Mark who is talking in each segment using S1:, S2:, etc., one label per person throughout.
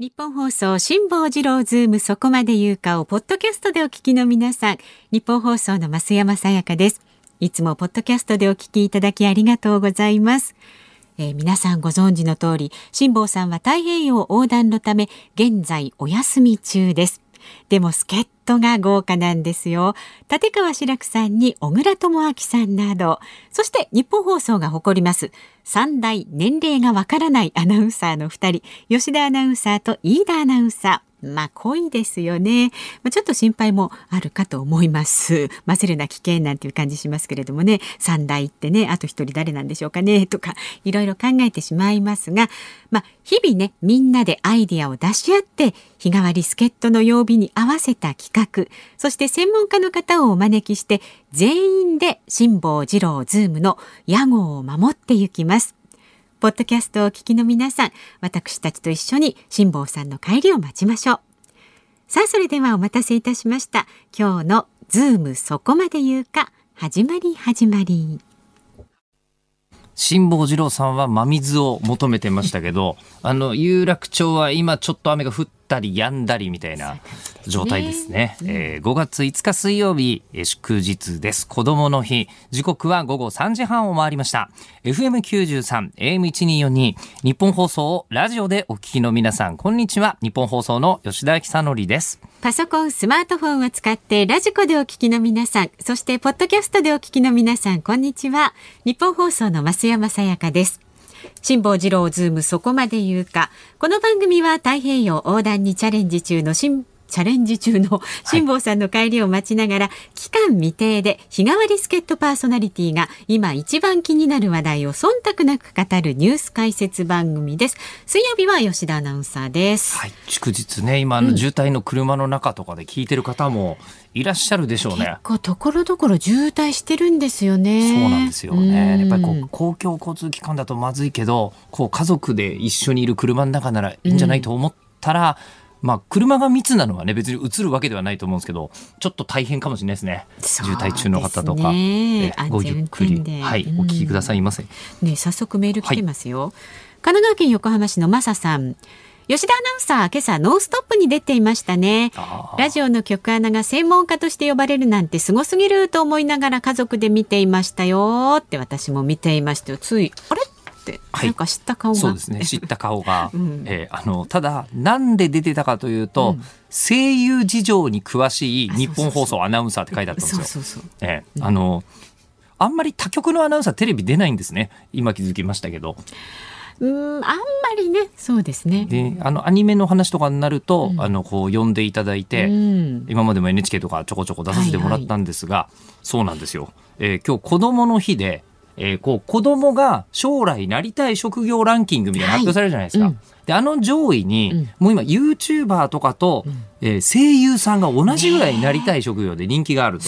S1: 日本放送辛坊治郎ズームそこまで言うかをポッドキャストでお聞きの皆さん。日本放送の増山さやかです。いつもポッドキャストでお聞きいただきありがとうございます。えー、皆さんご存知の通り辛坊さんは太平洋横断のため現在お休み中です。でも助っ人が豪華なんですよ。立川志らくさんに小倉智昭さんなど。そして日本放送が誇ります三代年齢がわからないアナウンサーの二人吉田アナウンサーと飯田アナウンサー。まあ濃いですよね、まあ、ちょっと心配もあるかと思います。混ぜるな危険なんていう感じしますけれどもね。三代ってねあと一人誰なんでしょうかねとかいろいろ考えてしまいますが。まあ日々ねみんなでアイディアを出し合って日替わり助っ人の曜日に合わせた企画。そして専門家の方をお招きして全員で辛坊治郎ズームの屋号を守っていきます。ポッドキャストをお聞きの皆さん、私たちと一緒に辛坊さんの帰りを待ちましょう。さあ、それではお待たせいたしました。今日のズームそこまで言うか、始まり始まり。
S2: 辛坊治郎さんは真水を求めてましたけど、あの有楽町は今ちょっと雨が降ってたり止んだりみたいな状態ですね。すねえー、5月5日水曜日、祝日です。子供の日。時刻は午後3時半を回りました。FM93、AM1242、日本放送ラジオでお聞きの皆さん、こんにちは。日本放送の吉田久典です。
S1: パソコン、スマートフォンを使ってラジコでお聞きの皆さん、そしてポッドキャストでお聞きの皆さん、こんにちは。日本放送の増山さやかです。辛坊治郎ズームそこまで言うか。この番組は太平洋横断にチャレンジ中の辛チャレンジ中の辛坊さんの帰りを待ちながら、はい、期間未定で日替わり助っ人パーソナリティが今一番気になる話題を忖度なく語るニュース解説番組です。水曜日は吉田アナウンサーです。
S2: はい、祝日ね、今の渋滞の車の中とかで聞いてる方もいらっしゃるでしょうね。結
S1: 構ところどころ渋滞してるんですよね。
S2: そうなんですよね。やっぱりこう公共交通機関だとまずいけど、こう家族で一緒にいる車の中ならいいんじゃないと思ったら。うんまあ、車が密なのはね別に映るわけではないと思うんですけどちょっと大変かもしれないですね。渋滞中の方とか、
S1: え
S2: ごゆっくり、はい、お聞きくださいませ、
S1: ね、早速メール来てますよ、はい、神奈川県横浜市のマサさん。吉田アナウンサー、今朝ノンストップに出ていましたね。ラジオの局アナが専門家として呼ばれるなんてすごすぎると思いながら家族で見ていましたよって私も見ていましたよ。つい、あれ？ってなんか知った顔が、
S2: そうですね。知った顔が、うん、えー、あのただなんで出てたかというと、うん、声優事情に詳しい日本放送アナウンサーって書いてあったんですよ。そうそうそうえー、あのあんまり他局のアナウンサーテレビ出ないんですね。今気づきましたけど。
S1: うんあんまりね。そうですね。
S2: であのアニメの話とかになると、うん、あのこう呼んでいただいて、うん、今までも NHK とかちょこちょこ出させてもらったんですが、はいはい、そうなんですよ、えー、今日子供の日でえー、こう子供が将来なりたい職業ランキングみたいな発表されるじゃないですか。はいうん、であの上位に、うん、もう今 YouTuber とかと、うん、えー、声優さんが同じぐらいになりたい職業で人気があると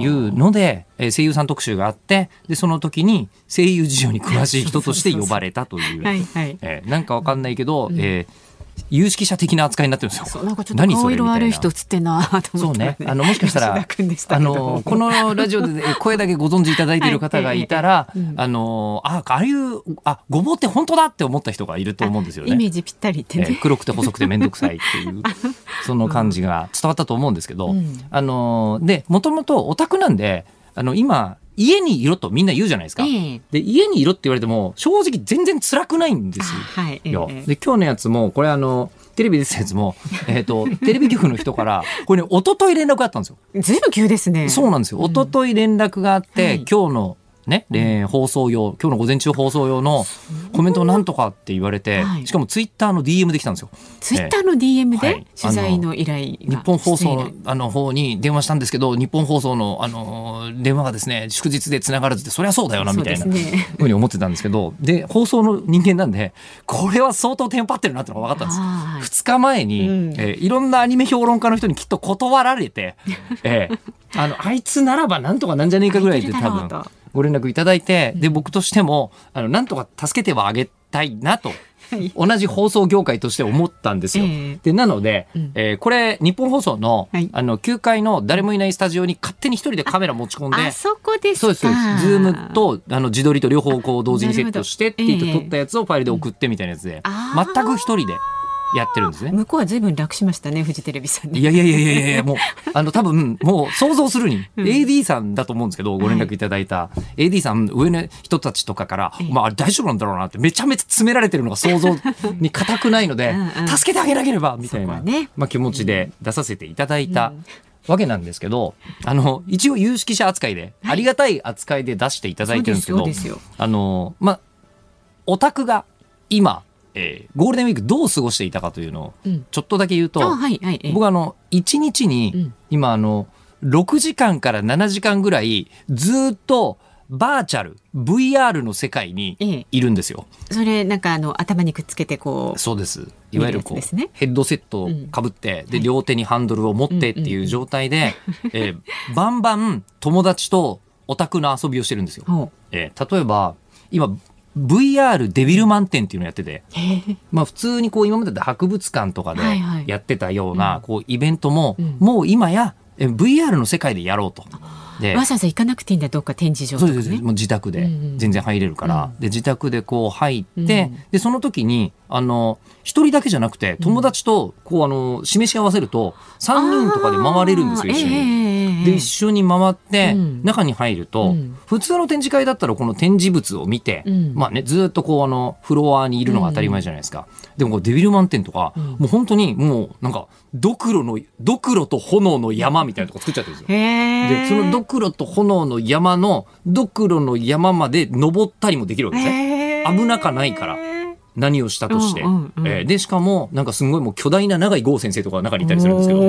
S2: いうので、えー、声優さん特集があってでその時に声優事情に詳しい人として呼ばれたという。はい、えー、なんかわかんないけど、うん、えー有識者的な扱いになってるんですよ。
S1: なんかちょっと顔色悪い人つってな。と
S2: 思って、ね、そうね。あのもしかしたらあのこのラジオで声だけご存知いただいている方がいたら、は いあのあああいうあごぼうって本当だって思った人がいると思うんですよね。
S1: イメージぴったりってね、え
S2: ー、黒くて細くて面倒くさいっていう その感じが伝わったと思うんですけど、うん、あのでもともとオタクなんであの今家にいろとみんな言うじゃないですか。えー、で家にいろって言われても正直全然辛くないんですよ。はいえー、で今日のやつもこれあのテレビですやつも、えっ、ー、と、テレビ局の人から、これね、一昨日連絡があったんですよ。
S1: ずいぶん急ですね。
S2: そうなんですよ。一昨日連絡があって、うん、今日のね、えー放送用今日の午前中放送用のコメントをなんとかって言われて、
S1: はい。
S2: しかもツイッターの DM できたんですよ。
S1: ツイッターの DM で
S2: はい。
S1: 取材の依頼が、
S2: 日本放送のあの方に電話したんですけど日本放送のあの電話がですね祝日でつながらずってそりゃそうだよなみたいな。ふうに思ってたんですけどで放送の人間なんでこれは相当テンパってるなってのが分かったんです。よ。
S1: はい。
S2: 2日前に、
S1: うん。
S2: えーいろんなアニメ評論家の人にきっと断られて、えーあのあいつならばなんとかなんじゃねえかぐらいで多分ご連絡いただいて、で僕としてもあのなんとか助けてはあげたいなと。
S1: は い
S2: 同じ放送業界として思ったんですよ。
S1: ええ。
S2: でなので、
S1: うん。
S2: えーこれ日本放送の,、
S1: はい。
S2: あの9階の誰もいないスタジオに勝手に一人でカメラ持ち込んで
S1: あそこですか。
S2: そうですそうです。ズームとあの自撮りと両方こう同時にセットしてって言って撮ったやつをファイルで送ってみたいなやつで、全く一人でやってるんですね。
S1: 向こうはずいぶん楽しましたねフジテレビさんね。
S2: いやいやいやいやいやもう、あの、多分、もう想像するに、
S1: うん。
S2: AD さんだと思うんですけど、ご連絡いただいた、AD さん、上の人たちとかから
S1: ええ、
S2: まあ、大丈夫なんだろうなって、めちゃめちゃ詰められてるのが想像に固くないので
S1: うんうん、
S2: 助けてあげなければ、みたいな、
S1: ね。
S2: まあ、気持ちで出させていただいた
S1: うん。
S2: わけなんですけど、あの、一応有識者扱いで、ありがたい扱いで出していただいてるんですけどあの、まあ、オタクが今、えーゴールデンウィークどう過ごしていたかというのを、
S1: うん。
S2: ちょっとだけ言うと、
S1: あはいはいええ。
S2: 僕あの1日に、
S1: うん。
S2: 今あの6時間から7時間ぐらいずっとバーチャル VR の世界に
S1: ええ。
S2: いるんですよ。
S1: それなんかあの頭にくっつけてこう
S2: そうです。いわゆるこう、
S1: ね。
S2: ヘッドセットをかぶって、で両手にハンドルを持ってっていう状態で、えーバンバン友達とオタクの遊びをしてるんですよ。
S1: ほ
S2: えー例えば今 VR デビルマン展っていうのをやってて、まあ、普通にこう今までで博物館とかでやってたようなこうイベントも、
S1: うん。
S2: もう今やえ VR の世界でやろうと。で。
S1: わざわざ行かなくていいんだどっか展示場とか
S2: そうです
S1: ね
S2: もう自宅で。全然入れるから、
S1: うん。
S2: で自宅でこう入って、
S1: うん。
S2: でその時にあの一人だけじゃなくて友達とこうあの示し合わせると3人とかで回れるんですよ一緒に。
S1: ええええええ
S2: で一緒に回って
S1: うん。
S2: 中に入ると、
S1: うん。
S2: 普通の展示会だったらこの展示物を見て、
S1: うん。
S2: まあねずっとこうあのフロアにいるのが当たり前じゃないですか、でもデビルマン展とか、
S1: うん。
S2: もう本当にもうなんかドクロのドクロと炎の山みたいなとこ作っちゃってるんですよ。でそのドクロと炎の山のドクロの山まで登ったりもできるわけですね。危なかないから何をしたとして、
S1: うんうんうん。
S2: えーでしかもなんかすごいもう巨大な長井剛先生とかが中にいたりするんですけど、え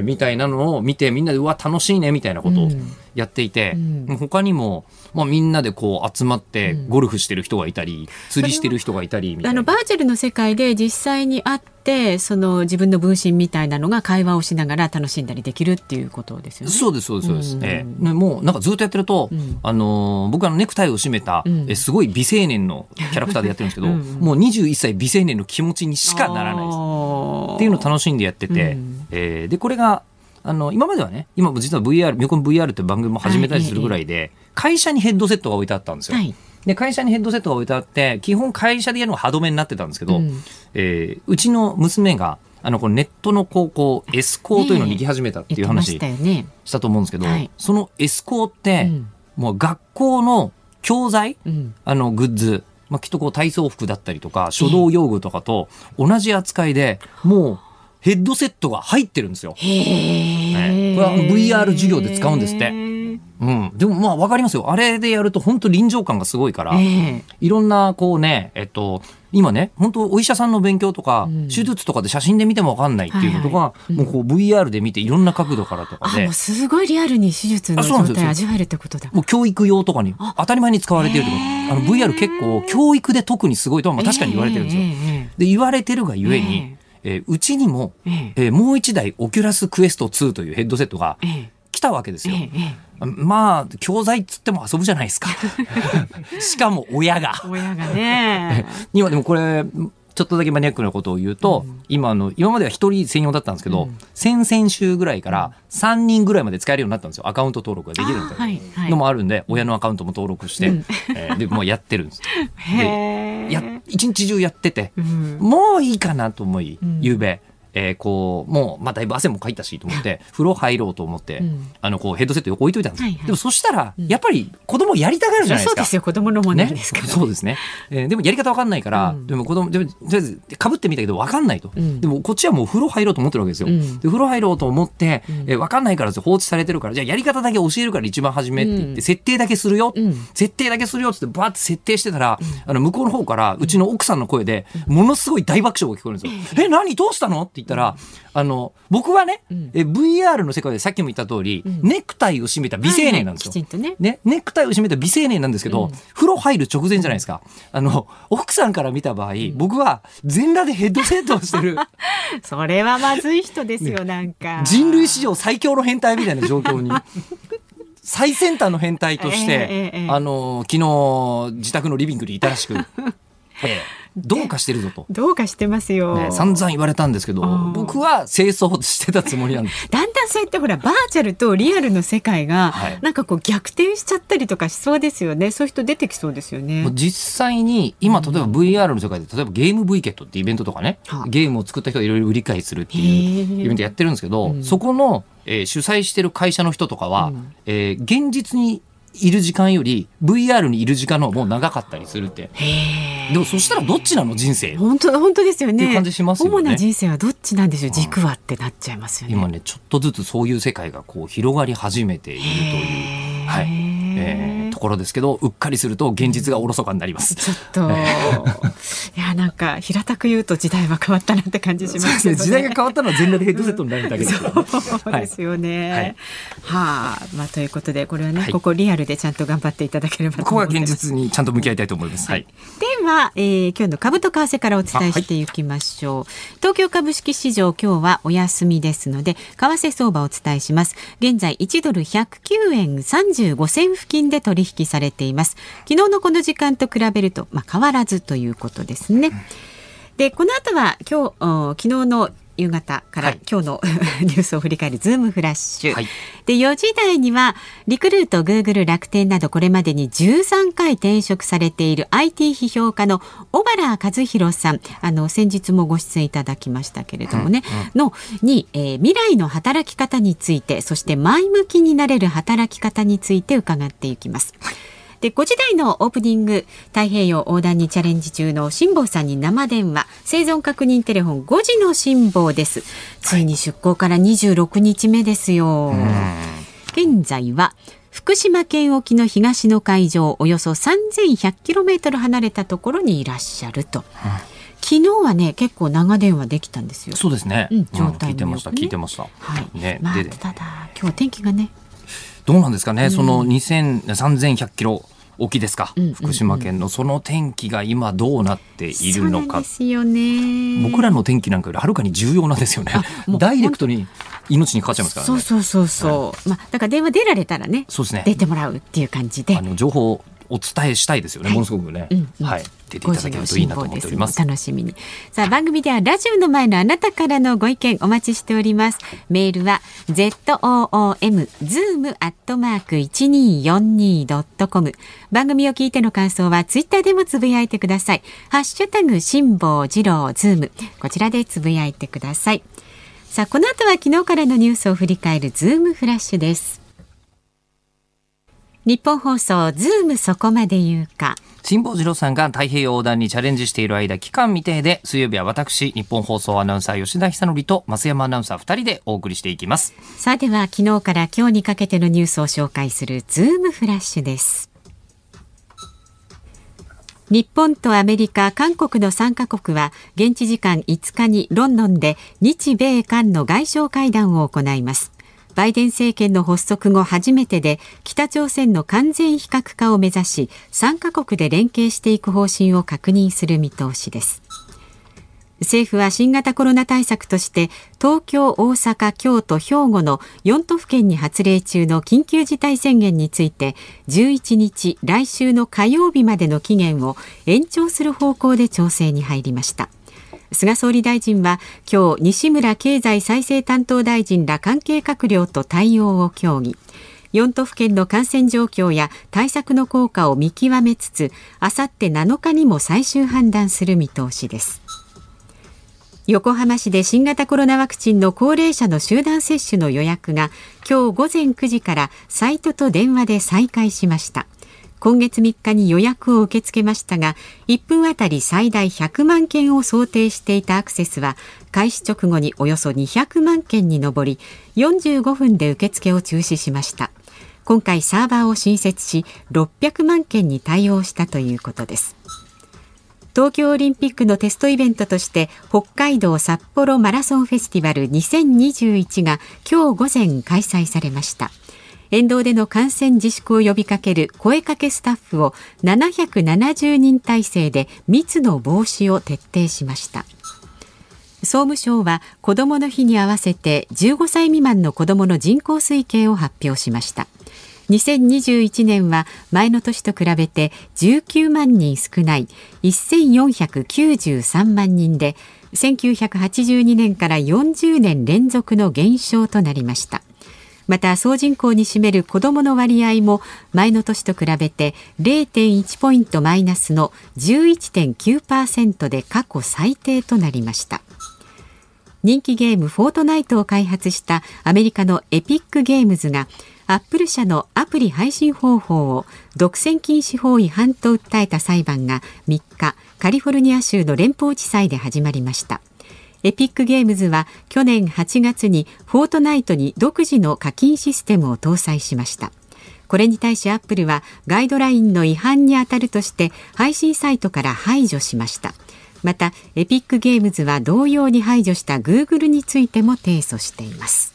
S2: ーみたいなのを見てみんなでうわ楽しいねみたいなことを
S1: うん。
S2: やっていて、
S1: うん。
S2: 他にも、まあ、みんなでこう集まって
S1: うん。
S2: ゴルフしてる人がいたり、釣りしてる人がいたりみたいな。
S1: あのバーチャルの世界で実際に会ってその自分の分身みたいなのが会話をしながら楽しんだりできるっていうことですよね。
S2: そうですそうですそうです、
S1: うん。
S2: ええ。ねもうなんかずっとやってると、
S1: うん。
S2: あのー僕あのネクタイを締めた、
S1: うん。
S2: えすごい美青年のキャラクターでやってるんですけど
S1: うん。
S2: もう21歳美青年の気持ちにしかならないです。
S1: い
S2: っていうのを楽しんでやってて、
S1: うん。
S2: えーでこれがあの今まではね今も実は VR「ミョコン VR」って番組も始めたりするぐらいで、会社にヘッドセットが置いてあったんですよ。
S1: はい。
S2: で会社にヘッドセットが置いてあって基本会社でやるのが歯止めになってたんですけど、
S1: うん
S2: えーうちの娘があのこのネットの高校 S 校というのに行き始めたっていう話
S1: した
S2: と思うんですけど、
S1: はい
S2: その S 校って、
S1: うん
S2: もう学校の教材
S1: うん。
S2: あのグッズ、まあ、きっとこう体操服だったりとか書道用具とかと同じ扱いでもうヘッドセットが入ってるんですよ。
S1: へえ。
S2: これは VR 授業で使うんですって。うん、でもまあ分かりますよ。あれでやると本当臨場感がすごいから、
S1: ええ。
S2: いろんなこうねえっと今ね本当お医者さんの勉強とか、
S1: うん。
S2: 手術とかで写真で見ても分かんないっていうのとか、
S1: はいはい
S2: もうこう VR で見ていろんな角度からとか
S1: あ、
S2: で
S1: すごいリアルに手術の状態味わえるってことだ。
S2: もう教育用とかに当たり前に使われていると。か
S1: へー。
S2: あの VR 結構教育で特にすごいとはまあ確かに言われてるんですよ。
S1: ええ
S2: で言われてるがゆえに、えーうちにも、
S1: ええ
S2: ーもう一台オキュラスクエスト2というヘッドセットが
S1: ええ
S2: 来たわけですよ。
S1: えええ
S2: まあ教材っつっても遊ぶじゃないですか。しかも親が。
S1: え親がね。
S2: 今でもこれちょっとだけマニアックなことを言うと、
S1: うん。
S2: 今あの今までは一人専用だったんですけど、
S1: うん。
S2: 先々週ぐらいから3人ぐらいまで使えるようになったんですよ。アカウント登録ができるみたいなのもあるんで、親のアカウントも登録して、
S1: うん。
S2: えーでもうやってるんです。
S1: へえ。
S2: や一日中やってて、
S1: うん。
S2: もういいかなと思い、
S1: うん。
S2: 夕べ、えー、こうもう、まあ、だいぶ汗もかいたしと思って風呂入ろうと思って、うん、あのこうヘッドセット横置いといたんです、はいはい、でもそしたらやっぱり子供やりたがるじゃないですか、
S1: そうですよ。子供の問題ですから、
S2: ね、そうですね、えー、でもやり方わかんないから、うん、でも子供でもとりあえずかぶってみたけどわかんないと、うん、でもこっちはもう風呂入ろうと思ってるわけですよ、で風呂入ろうと思って、えー、わかんないから放置されてるから。じゃあやり方だけ教えるから一番初めって言って、設定だけするよ、設定だけするよってバーって設定してたら、あの向こうの方からうちの奥さんの声でものすごい大爆笑が聞こえるんですよ、え何？どうしたの？って言ったらあの僕はね、え VR の世界でさっきも言った通り、ネクタイを締めた美青年なんですよ、ね、ね、ネクタイを締めた美青年なんですけど、風呂入る直前じゃないですか。あの奥さんから見た場合、僕は全裸でヘッドセットをしてる。
S1: それはまずい人ですよ、ね、なんか。
S2: 人類史上最強の変態みたいな状況に。最先端の変態として、あの昨日自宅のリビングにいたらしく、えーどうかしてるぞと。
S1: どうかしてますよ。
S2: ね、散々言われたんですけど、僕は清掃してたつもりなんです。
S1: だんだんそうやってほらバーチャルとリアルの世界が、なんかこう逆転しちゃったりとかしそうですよね。そういう人出てきそうですよね。
S2: 実際に今例えば VR の世界で例えばゲーム V ケットってイベントとかね、ゲームを作った人がいろいろ売り買いするっていうイベントやってるんですけど、そこの、えー、主催してる会社の人とかは、うん、えー、現実にいる時間より VR にいる時間の方がもう長かったりするって。でもそしたらどっちなの？人生
S1: 本当本当ですよね。
S2: いう感じしますよね。
S1: 主な人生はどっちなんでしょう？軸はってなっちゃいますよね。
S2: 今ねちょっとずつそういう世界がこう広がり始めているという。はい。えーところですけどうっかりすると現実がおろそかになります。
S1: ちょっと いやなんか平たく言うと時代は変わったなって感じしますね。
S2: 時代が変わったのは全裸でヘッドセットになるだけです
S1: そうですよね。はい、はあまあということでこれはね、はい、ここリアルでちゃんと頑張っていただければと
S2: ここは現実にちゃんと向き合いたいと思います。はい。
S1: では、えー、今日の株と為替からお伝えしていきましょう。東京株式市場今日はお休みですので為替相場をお伝えします。現在1ドル109円35銭付近で取引されています。昨日のこの時間と比べると、まあ、変わらずということですね。でこの後は今日昨日の夕方から、今日の ニュースを振り返るズームフラッシュ、はい、で4時台にはリクルートグーグル楽天などこれまでに13回転職されている IT 批評家の小原和弘さん。あの先日もご出演いただきましたけれどもね、うんうん、のに、えー、未来の働き方についてそして前向きになれる働き方について伺っていきます。はいで5時台のオープニング太平洋横断にチャレンジ中の辛坊さんに生電話生存確認テレフォン5時の辛坊ですついに出港から26日目ですよ、現在は福島県沖の東の海上およそ3100キロメートル離れたところにいらっしゃると、うん昨日はね結構長電話できたんですよ。
S2: そうですね。
S1: うん、状態、
S2: ね、聞いてました聞いてました。は
S1: い。ね、まあただ今日天気がね。
S2: どうなんですかね。うん、その2000 3100キロ沖ですか、福島県の。その天気が今どうなっているのか。
S1: ですよね。
S2: 僕らの天気なんかよりはるかに重要なんですよね。ダイレクトに命にかかっちゃいますからね。
S1: そうそうそうそう、はい、まあだから電話出られたらね
S2: そうですね。
S1: 出てもらうっていう感じで。
S2: あの情報お伝えしたいですよね、はい、ものすごくね、うんうん、はい。出ていただけるといいなと思っております。
S1: 楽しみに。さあ番組ではラジオの前のあなたからのご意見お待ちしております。メールは zoom zoom アットマーク一二四二ドットコム。番組を聞いての感想はツイッターでもつぶやいてください。ハッシュタグ辛坊治郎ズーム。こちらでつぶやいてください。さあこの後は昨日からのニュースを振り返るズームフラッシュです日本放送ズームそこまで言うか。
S2: 辛坊治郎さんが太平洋横断にチャレンジしている間期間未定で水曜日は私日本放送アナウンサー吉田久典と増山アナウンサー2人でお送りしていきます。
S1: さあでは昨日から今日にかけてのニュースを紹介するズームフラッシュです。日本とアメリカ、韓国の3カ国は現地時間5日にロンドンで日米韓の外相会談を行いますバイデン政権の発足後初めてで北朝鮮の完全非核化を目指し3カ国で連携していく方針を確認する見通しです。政府は新型コロナ対策として東京、大阪、京都、兵庫の4都府県に発令中の緊急事態宣言について11日来週の火曜日までの期限を延長する方向で調整に入りました。菅総理大臣は今日西村経済再生担当大臣ら関係閣僚と対応を協議。4都府県の感染状況や対策の効果を見極めつつあさって7日にも最終判断する見通しです。横浜市で新型コロナワクチンの高齢者の集団接種の予約が今日午前9時からサイトと電話で再開しました。今月3日に予約を受け付けましたが1分あたり最大100万件を想定していたアクセスは開始直後におよそ200万件に上り45分で受付を中止しました。今回サーバーを新設し600万件に対応したということです。東京オリンピックのテストイベントとして北海道札幌マラソンフェスティバル2021が今日午前開催されました。沿道での感染自粛を呼びかける声かけスタッフを770人体制で密の防止を徹底しました。総務省は子どもの日に合わせて15歳未満の子どもの人口推計を発表しました。2021年は前の年と比べて19万人少ない1493万人で1982年から40年連続の減少となりました。また総人口に占める子どもの割合も前の年と比べて0.1ポイントマイナスの11.9%で過去最低となりました。人気ゲームフォートナイトを開発したアメリカのエピックゲームズがアップル社のアプリ配信方法を独占禁止法違反と訴えた裁判が3日カリフォルニア州の連邦地裁で始まりました。エピックゲームズは去年8月にフォートナイトに独自の課金システムを搭載しました。これに対しアップルはガイドラインの違反にあたるとして配信サイトから排除しました。またエピックゲームズは同様に排除したグーグルについても提訴しています。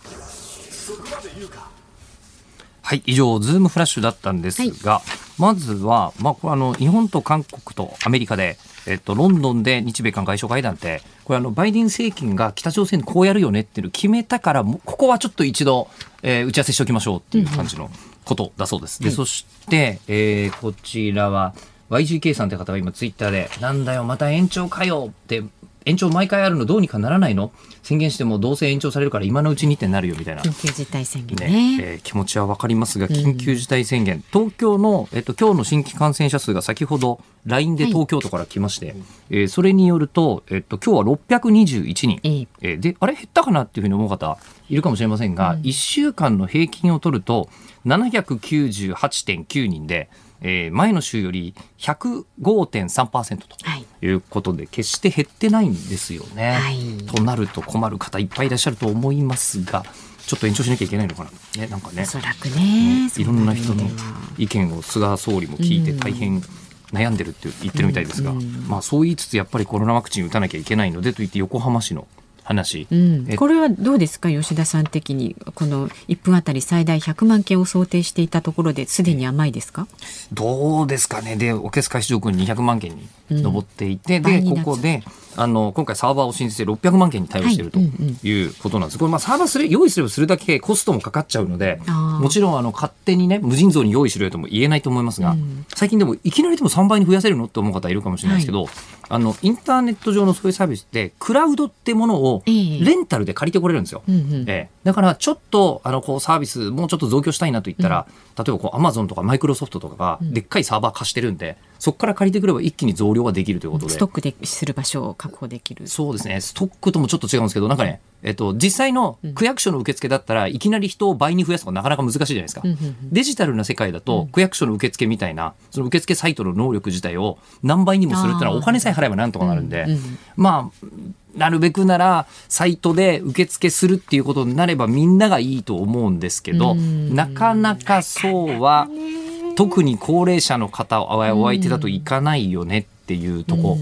S2: はい以上ズームフラッシュだったんですが、はい、まずは、まあ、あの日本と韓国とアメリカで、えっと、ロンドンで日米韓外相会談ってこれあのバイデン政権が北朝鮮こうやるよねっていう決めたからここはちょっと一度、えー、打ち合わせしておきましょうっていう感じのことだそうです。うん、で、はい、そして、えー、こちらは YGK さんって方が今ツイッターでなんだよまた延長かよって延長毎回あるのどうにかならないの？宣言してもどうせ延長されるから今のうちにってなるよみたいな。
S1: 緊急事態宣言ね、
S2: ねえー、気持ちは分かりますが緊急事態宣言、うん、東京の、えっと、今日の新規感染者数が先ほど LINE で東京都から来まして、はい、えー、それによると、えっと、今日は621人、ええ。ー、であれ減ったかなっていうふうに思う方いるかもしれませんが、うん、1週間の平均を取ると798.9人でえー、前の週より105.3%と。いうことで、決して減ってないんですよね。はい、となると困る方いっぱいいらっしゃると思いますが。ちょっと延長しなきゃいけないのかな。ね、なんかね。
S1: おそらくね。
S2: いろんな人の意見を菅総理も聞いて大変悩んでるって言ってるみたいですが、まあそう言いつつやっぱりコロナワクチン打たなきゃいけないのでと言って横浜市の話、
S1: うん、これはどうですか？吉田さん的にこの1分あたり最大100万件を想定していたところですでに甘いですか？
S2: どうですかね。でおけす開始条項に200万件に上っていて、うん、でここであの今回サーバーを申請して600万件に対応しているということなんです、はいうんうん、これまあサーバーする用意すればするだけコストもかかっちゃうのでもちろんあの勝手にね無尽蔵に用意しろよとも言えないと思いますが、うん、最近でもいきなりでも3倍に増やせるのって思う方いるかもしれないですけど、はい。あのインターネット上のそういうサービスってクラウドってものをレンタルで借りてこれるんですよ。えー、えー、だからちょっとあのこうサービスもうちょっと増強したいなと言ったら、うん、例えばこうアマゾンとかマイクロソフトとかがでっかいサーバー貸してるんで、そこから借りてくれば一気に増量ができるということで。
S1: ストックでする場所を確保できる。
S2: そうですね。ストックともちょっと違うんですけど、なんかね、えっと、実際の区役所の受付だったら、いきなり人を倍に増やすのがなかなか難しいじゃないですか。デジタルな世界だと、区役所の受付みたいな、その受付サイトの能力自体を何倍にもするっていうのは、お金さえ払えばなんとかなるんで、まあ、なるべくなら、サイトで受付するっていうことになれば、みんながいいと思うんですけど、なかなかそうは、特に高齢者の方お相手だといかないよねっていうとこ。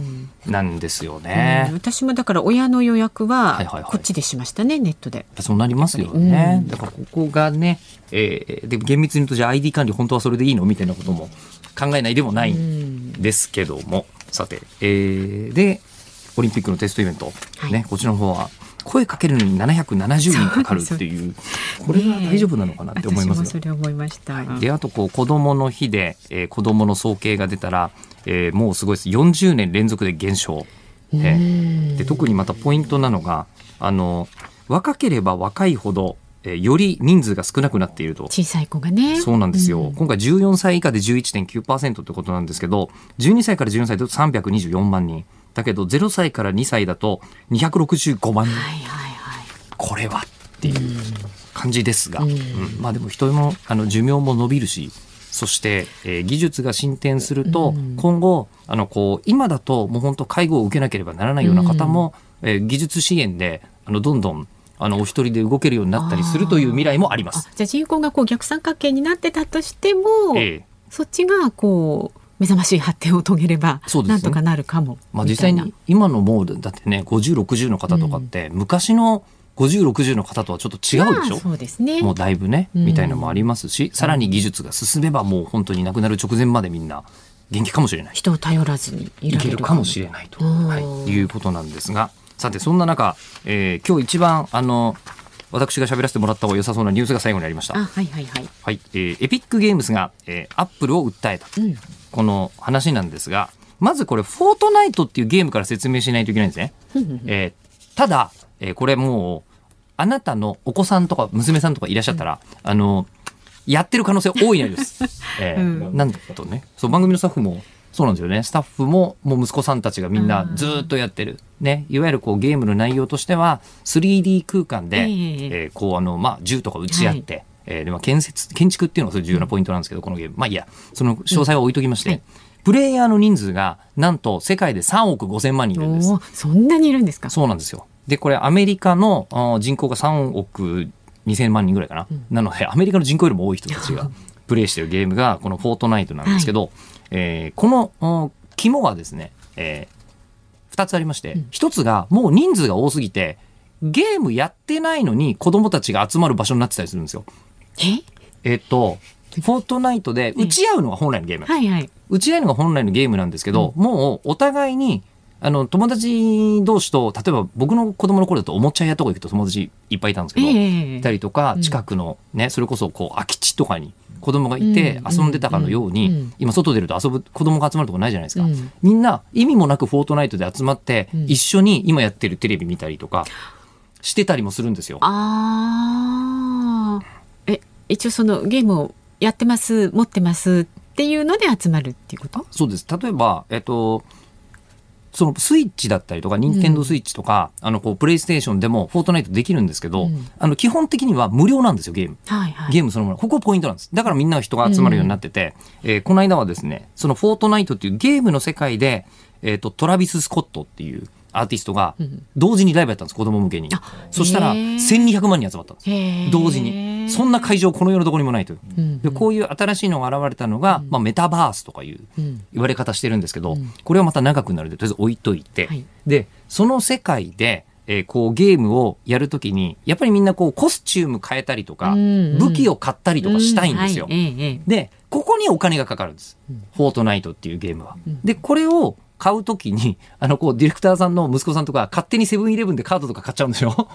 S2: なんですよね、
S1: うん、私もだから親の予約はこっちでしましたね、ネットで。
S2: そうなりますよね、うん、だからここがね、えー、で厳密に言うとじゃあ ID 管理本当はそれでいいのみたいなことも考えないでもないんですけども、うん、さて、えー、でオリンピックのテストイベント、はい、ねこちらの方は声かけるのに770人かかるっていう。これは大丈夫なのかなって思います
S1: それ思いました、
S2: であとこう子どもの日で、えー、子どもの総計が出たらえー、もうすごいです。40年連続で減少、えー、で特にまたポイントなのがあの若ければ若いほどえー、より人数が少なくなっていると。
S1: 小さい子がね。
S2: そうなんですよ、うん、今回14歳以下で11.9%ってことなんですけど12歳から14歳だと324万人だけど0歳から2歳だと265万。人。
S1: はいはいはい。
S2: これはっていう感じですが、
S1: うん。
S2: うん。まあでも人のあの寿命も伸びるし、そして、えー技術が進展すると、
S1: うん。
S2: 今後、あの、こう、今だともう本当介護を受けなければならないような方も、えー技術支援で、あの、どんどん、あの、お一人で動けるようになったりするという未来もあります。
S1: あじゃあ人口がこう逆三角形になってたとしても、
S2: ええ。
S1: そっちがこう目覚ましい発展を遂げれば、なんとかなるかも
S2: まあ、実際に今のもうだってね50、60の方とかって、昔の50、60の方とはちょっと違うでしょ、
S1: まあそうですね。
S2: もうだいぶね、
S1: うん
S2: みたいなのもありますし、さらに技術が進めばもう本当に亡くなる直前までみんな元気かもしれない。
S1: 人を頼らずにい
S2: けるかもしれないと、
S1: うん
S2: はい、いうことなんですが、さてそんな中、えー今日一番あの私が喋らせてもらった方が良さそうなニュースが最後にありました。
S1: あはいはいはい。
S2: はい、えーエピックゲームズが、えーアップルを訴えた。
S1: うん
S2: この話なんですが、まずこれ、フォートナイトっていうゲームから説明しないといけないんですね。えーただ、えーこれもう、あなたのお子さんとか娘さんとかいらっしゃったら、あの、やってる可能性大いにあります。えー
S1: うん
S2: なんとね、そう、番組のスタッフも、そうなんですよね。スタッフも、もう息子さんたちがみんなずーっとやってる。ね。いわゆるこうゲームの内容としては、3D 空間で、
S1: え
S2: こうあの、まあ、銃とか撃ち合って、えーでまあ建設、建築っていうのがそれ重要なポイントなんですけど、このゲーム。まあいいや、その詳細は置いときまして、
S1: はい
S2: プレイヤーの人数が、なんと世界で3億5千万人いるんです。
S1: そんなにいるんですか？
S2: そうなんですよ。で、これアメリカの人口が3億2000万人ぐらいかな。なので、アメリカの人口よりも多い人たちが プレイしてるゲームが、このフォートナイトなんですけど、えーこのお肝はですね、え2つありまして、1つがもう人数が多すぎて、ゲームやってないのに子供たちが集まる場所になってたりするんですよ。
S1: え？
S2: えっと、フォートナイトで打ち合うのが本来のゲーム。
S1: はいはい。
S2: 打ち合いのが本来のゲームなんですけど、もうお互いにあの友達同士と例えば僕の子供の頃だとおもちゃ屋とか行くと友達いっぱいいたんですけど、
S1: ええ
S2: いたりとか
S1: うん。
S2: 近くのねそれこそこう空き地とかに子供がいて
S1: うん
S2: 遊んでたかのように、
S1: うんうん。
S2: 今外出ると遊ぶ子供が集まるとこないじゃないですか、
S1: うん。
S2: みんな意味もなくフォートナイトで集まって、
S1: うん。
S2: 一緒に今やってるテレビ見たりとかしてたりもするんですよ。
S1: ああ。え一応そのゲームをやってます持ってますっていうので集まるっていうこと？
S2: そうです。例えば、えっと、そのスイッチだったりとか、ニンテンドースイッチとか、あの、こう、プレイステーションでも、フォートナイトできるんですけど、
S1: うん
S2: あの、基本的には無料なんですよ、ゲーム。
S1: はいはい。
S2: ゲームそのもの。ここポイントなんです。だからみんな人が集まるようになってて、えーこの間はですね、そのフォートナイトっていうゲームの世界で、えっ、と、トラビス・スコットっていうアーティストが
S1: うん、
S2: 同時にライブやったんです、子供向けに
S1: あ。
S2: そしたら、
S1: へー
S2: 1200万人集まったんです。同時に。そんな会場、この世のどこにもないという。
S1: うん。
S2: でこういう新しいのが現れたのが、まあ、メタバースとかいう
S1: うん。
S2: 言われ方してるんですけど、
S1: うん。
S2: これはまた長くなるのでとりあえず置いといて、
S1: はい。
S2: でその世界で、えーこうゲームをやるときにやっぱりみんなこうコスチューム変えたりとか、武器を買ったりとかしたいんですよ。でここにお金がかかるんです、
S1: うん。
S2: フォートナイトっていうゲームは。
S1: うん。
S2: でこれを買うときに、あの、こう、ディレクターさんの息子さんとか、勝手にセブンイレブンでカードとか買っちゃうんですよ。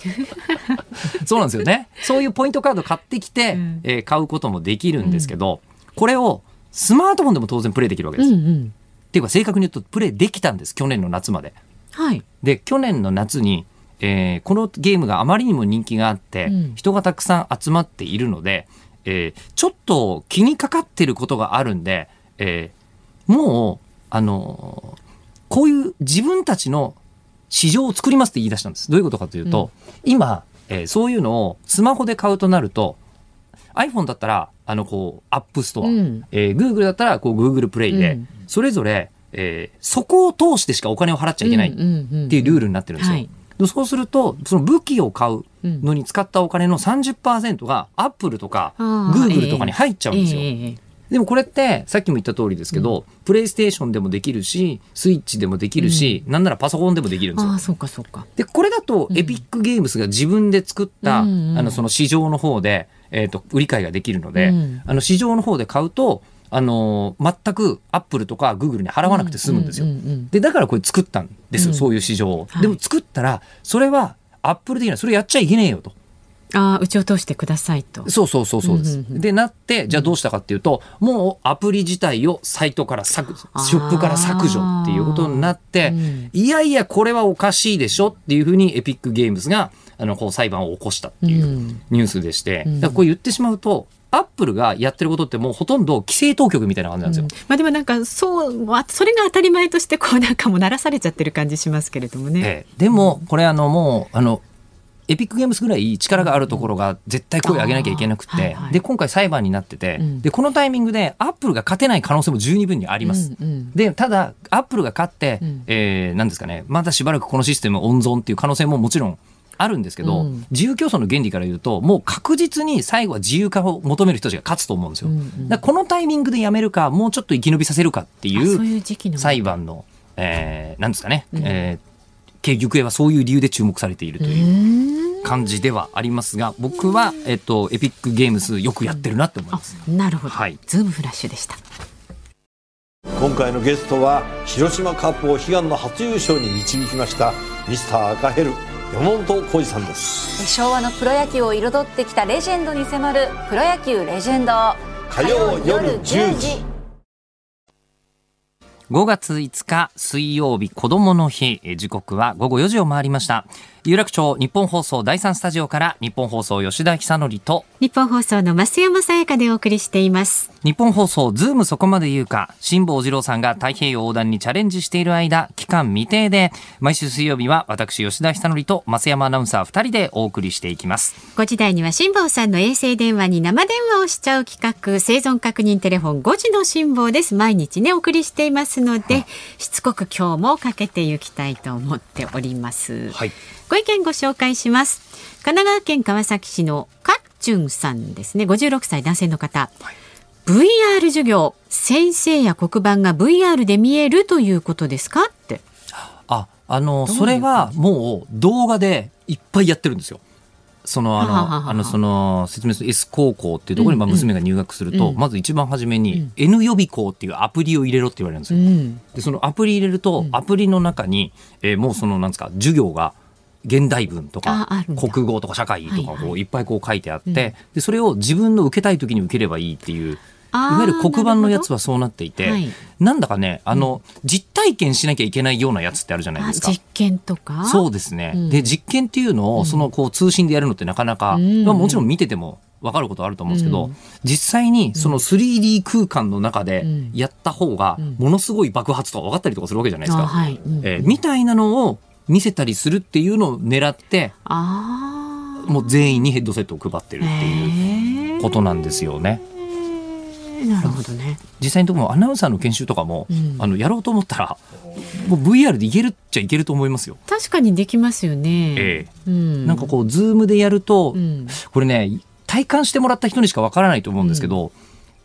S2: そうなんですよね。そういうポイントカード買ってきて、
S1: うん
S2: えー買うこともできるんですけど、これをスマートフォンでも当然プレイできるわけです。
S1: うんうん。
S2: っていうか正確に言うとプレイできたんです去年の夏まで。
S1: はい。
S2: で去年の夏に、えーこのゲームがあまりにも人気があって、
S1: うん
S2: 人がたくさん集まっているので、えーちょっと気にかかってることがあるんで、えーもうあのーこういう自分たちの市場を作りますって言い出したんです。どういうことかというと、今、えーそういうのをスマホで買うとなると iPhone だったらあのこう App Store、
S1: うん。
S2: えー Google だったらこう Google プレイで、
S1: うん。
S2: それぞれ、えーそこを通してしかお金を払っちゃいけないっていうルールになってるんですよ。
S1: はい。
S2: でそうするとその武器を買う
S1: うん。
S2: のに使ったお金の30%が Apple とか
S1: あー。
S2: Google とかに入っちゃうんですよ。
S1: ええええ
S2: でもこれってさっきも言った通りですけど、プレイステーションでもできるしスイッチでもできるし、なんならパソコンでもできるんですよ
S1: ああ、。そうかそうか。
S2: でこれだとエピックゲームスが自分で作った、
S1: うんうん
S2: あのその市場の方で、えー、と売り買いができるので、
S1: うん
S2: あの市場の方で買うと、あのー全くアップルとかグーグルに払わなくて済むんですよ。
S1: うううん
S2: でだからこれ作ったんですよ、
S1: うん
S2: そういう市場を。
S1: はい
S2: でも作ったらそれはアップル的にはそれやっちゃいけねえよと。
S1: ああ、うちを通してくださいと。
S2: そうそうそうそうです。
S1: うんうんうん
S2: でなってじゃあどうしたかっていうと、もうアプリ自体をサイトから削
S1: あー
S2: ショップから削除っていうことになって、
S1: うん
S2: いやいやこれはおかしいでしょっていうふうにエピックゲームズがあのこう裁判を起こしたっていううんニュースでして、
S1: うん
S2: だからこう言ってしまうとアップルがやってることってもうほとんど規制当局みたいな感じなんですよ。うん、
S1: まあでもなんかそうそれが当たり前としてこうなんかもう鳴らされちゃってる感じしますけれどもね。え
S2: え、でもこれあのもうあのエピックゲームスぐらい力があるところが絶対声を上げなきゃいけなくて、はいはい、で今回裁判になってて、うん、でこのタイミングでアップルが勝てない可能性も十二分にあります。うんうん、でただアップルが勝って、うん、えー、なんですかね。まだしばらくこのシステム温存っていう可能性ももちろんあるんですけど、うん、自由競争の原理から言うともう確実に最後は自由化を求める人たちが勝つと思うんですよ。うんうん、だこのタイミングでやめるかもうちょっと生き延びさせるかっていう裁判の、えー、なんですかね、うん、えー、行方はそういう理由で注目されているという。感じではありますが僕は、えっと、エピックゲームスよくやってるなって思います。
S1: なるほど、はい、ズームフラッシュでした。
S3: 今回のゲストは広島カップを悲願の初優勝に導きましたミスター赤ヘル山本浩二さんです。
S4: 昭和のプロ野球を彩ってきたレジェンドに迫る「プロ野球レジェンド」
S3: 火曜夜10時
S2: 5月5日水曜日子供の日。時刻は午後4時を回りました。有楽町日本放送第三スタジオから日本放送吉田久典と
S1: 日本放送の増山さやかでお送りしています。
S2: 日本放送ズームそこまで言うか辛坊治郎さんが太平洋横断にチャレンジしている間期間未定で毎週水曜日は私吉田久典と増山アナウンサー2人でお送りしていきます。
S1: 5時台には辛坊さんの衛星電話に生電話をしちゃう企画生存確認テレフォン5時の辛坊です。毎日ねお送りしていますので、しつこく今日もかけていきたいと思っております。はいご意見ご紹介します。神奈川県川崎市のかっちゅんさんですね。56歳男性の方、はい。VR 授業。先生や黒板が VR で見えるということですか？って。
S2: ああのそれはもう動画でいっぱいやってるんですよ。そのあのあのその説明する S 高校っていうところにまあ娘が入学すると、まず一番初めに N 予備校っていうアプリを入れろって言われるんですよ。でそのアプリ入れると、アプリの中に、えー、もうそのなんですか授業が現代文とか国語とか社会とかこういっぱいこう書いてあって、でそれを自分の受けたい時に受ければいいっていう。いわゆる黒板のやつはそうなっていて、はい、なんだかねあの、うん、実体験しなきゃいけないようなやつってあるじゃないですか。
S1: 実験とか？
S2: そうですね、うん、で実験っていうのをそのこう通信でやるのってなかなか、うん、まあ、もちろん見てても分かることあると思うんですけど、実際にその 3D 空間の中でやった方がものすごい爆発とか分かったりとかするわけじゃないですか。はい。えー、みたいなのを見せたりするっていうのを狙ってもう全員にヘッドセットを配ってるっていうことなんですよね。
S1: なるほどね。
S2: 実際にとこもアナウンサーの研修とかも、うん、あのやろうと思ったらもう VR でいけるっちゃいけると思いますよ。
S1: 確かにできますよね。え
S2: え。うん、なんかこうズームでやると、うん、これね体感してもらった人にしかわからないと思うんですけど、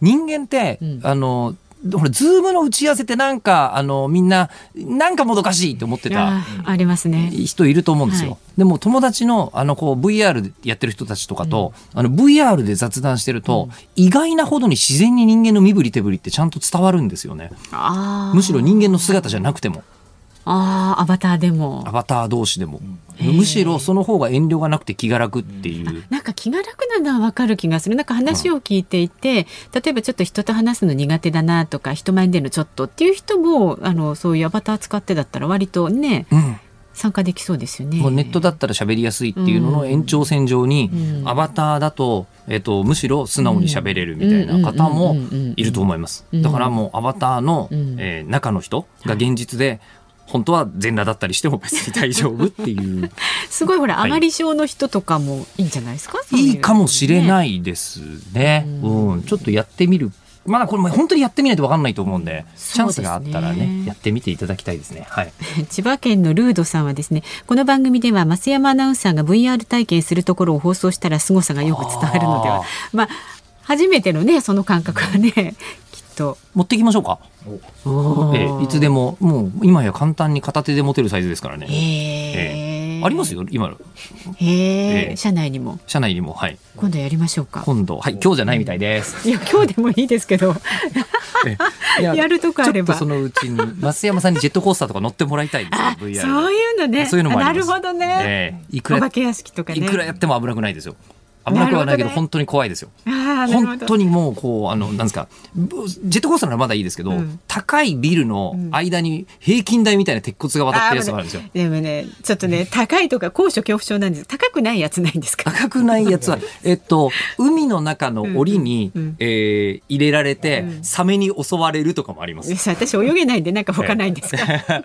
S2: 人間って、あのほら、ズームの打ち合わせってなんか、あの、みんな、なんかもどかしいって思ってた。
S1: ありますね。
S2: 人いると思うんですよ。はい、でも友達の、あの、こう、VR でやってる人たちとかと、うん、あの、VR で雑談してると、うん、意外なほどに自然に人間の身振り手振りってちゃんと伝わるんですよね。むしろ人間の姿じゃなくても。
S1: ああ、アバターでも。
S2: アバター同士でも。むしろその方が遠慮がなくて気が楽っていう。
S1: なんか気が楽なのはわかる気がする。なんか話を聞いていて、うん、例えばちょっと人と話すの苦手だなとか、人前に出るのちょっとっていう人も、あの、そういうアバター使ってだったら割とね、うん参加できそうですよね。
S2: もうネットだったら喋りやすいっていうのの延長線上に、アバターだと、えっ、と、むしろ素直に喋れるみたいな方もいると思います。だからもうアバターの、えー、中の人が現実で、本当は全裸だったりしても別に大丈夫っていう。
S1: すごいほら、上がり症の人とかもいいんじゃないですか？
S2: いいかもしれないですね、うん、うん、ちょっとやってみる。まだこれも本当にやってみないと分かんないと思うんで、チャンスがあったらね、やってみていただきたいですね。はい。
S1: 千葉県のルードさんはですね、この番組では増山アナウンサーが VR 体験するところを放送したら凄さがよく伝わるのでは。まあ、初めてのね、その感覚はね、と
S2: 持っていきましょうか。ええ、いつでももう今や簡単に片手で持てるサイズですからね。ええ、ありますよ今の。
S1: へえ、社内にも。
S2: 社内にもはい。
S1: 今度やりましょうか。
S2: 今度はい今日じゃないみたいです。
S1: いや今日でもいいですけど。ややるとかあれば。
S2: そのうちに増山さんにジェットコースターとか乗ってもらいたいです。VR。
S1: そういうのね。
S2: そういうのも
S1: なるほどね。ええ、いくらお化け屋敷とかね。
S2: いくらやっても危なくないですよ。危なくはないけど、本当に怖いですよ。本当にもう、こう、あの、なんですか、ぶジェットコースターならまだいいですけど、
S1: うん。
S2: 高いビルの間に平均台みたいな鉄骨が渡ってるやつがあるんですよ。
S1: でもねちょっとね高いとか高所恐怖症なんです。高くないやつないんですか
S2: 高くないやつは、えっと、海の中の檻に、えー入れられて、
S1: うん。
S2: サメに襲われるとかもあります。
S1: 私泳げないんでなんか他ないんですか、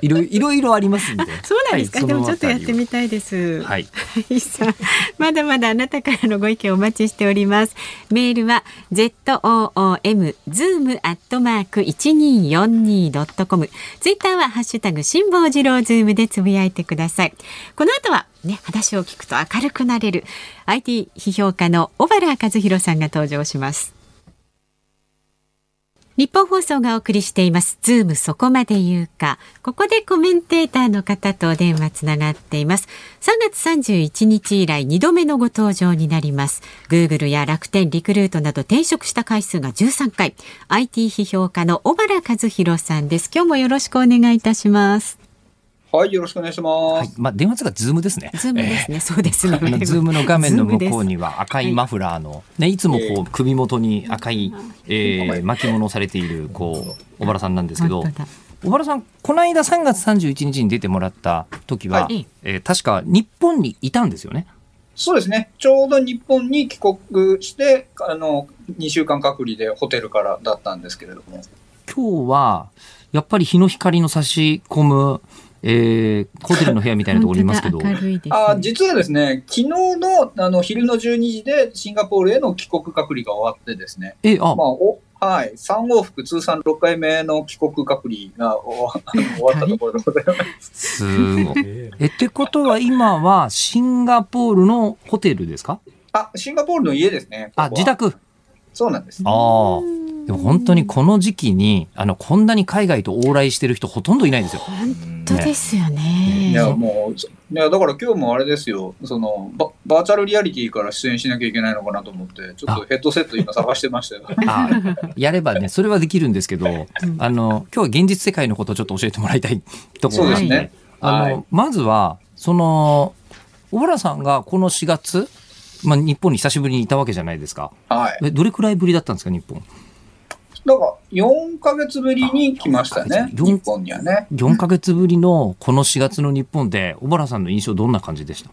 S2: いろいろいろありますんで。
S1: そうなんですか、
S2: はい
S1: でもちょっとやってみ
S2: た
S1: たいです。
S2: はい。
S1: はいさあまだまだあなたからのご意見お待ちしております。メールは z o o m zoom アットマーク一二四二ドットコム。ツイッターはハッシュタグ辛坊治郎ズームでつぶやいてください。この後はね話を聞くと明るくなれる IT 批評家の小原和弘さんが登場します。ニッポン放送がお送りしています。ズームそこまで言うか。ここでコメンテーターの方とお電話つながっています。3月31日以来2度目のご登場になります。Google や楽天、リクルートなど転職した回数が13回。IT 批評家の尾原和啓さんです。今日もよろしくお願いいたします。
S5: はい、よろしくお願いします。
S2: はい。まあ、電話つがズームですね。
S1: ズームですね。そうですね。
S2: ズームの画面の向こうに
S1: は。
S2: は赤いマフラーの、ね、いつもこう首元に赤い、えー巻物をされているこう小原さんなんですけど小原さんこの間3月31日に出てもらった時は、
S1: はい
S2: えー確か日本にいたんですよね。
S5: そうですね。ちょうど日本に帰国して、あの、2週間隔離でホテルからだったんですけれども。
S2: 今日はやっぱり日の光の差し込む、えーホテルの部屋みたいなところにいますけど。
S1: ね。
S5: あ実はですね、昨日のあの昼の12時でシンガポールへの帰国隔離が終わってですね、
S2: えあ。
S5: まあ、おはい、3往復通算6回目の帰国隔離が終わあの終わったところでございます。
S2: すごい。えってことは今はシンガポールのホテルですか？
S5: あ、シンガポールの家ですね。
S2: あ
S5: ここは
S2: 自宅
S5: そうなんです。
S2: ああ。でも本当にこの時期に、あの、こんなに海外と往来してる人ほとんどいないんですよ。
S1: 本当ですよね。
S5: いや、もう、そいや、だから今日もあれですよ、そのバ、バーチャルリアリティから出演しなきゃいけないのかなと思って、ちょっとヘッドセット今探してましたよ。
S2: あやればね、それはできるんですけど、あの、今日は現実世界のことをちょっと教えてもらいたいところ
S5: ですね。
S2: あの、
S5: はい
S2: まずは、その、小原さんがこの4月、まあ、日本に久しぶりにいたわけじゃないですか。
S5: はい。
S2: えどれくらいぶりだったんですか、日本？
S5: だから、4ヶ月ぶりに来ましたね、
S2: 四
S5: 日本にはね。
S2: 4ヶ月ぶりのこの4月の日本で、小原さんの印象どんな感じでした？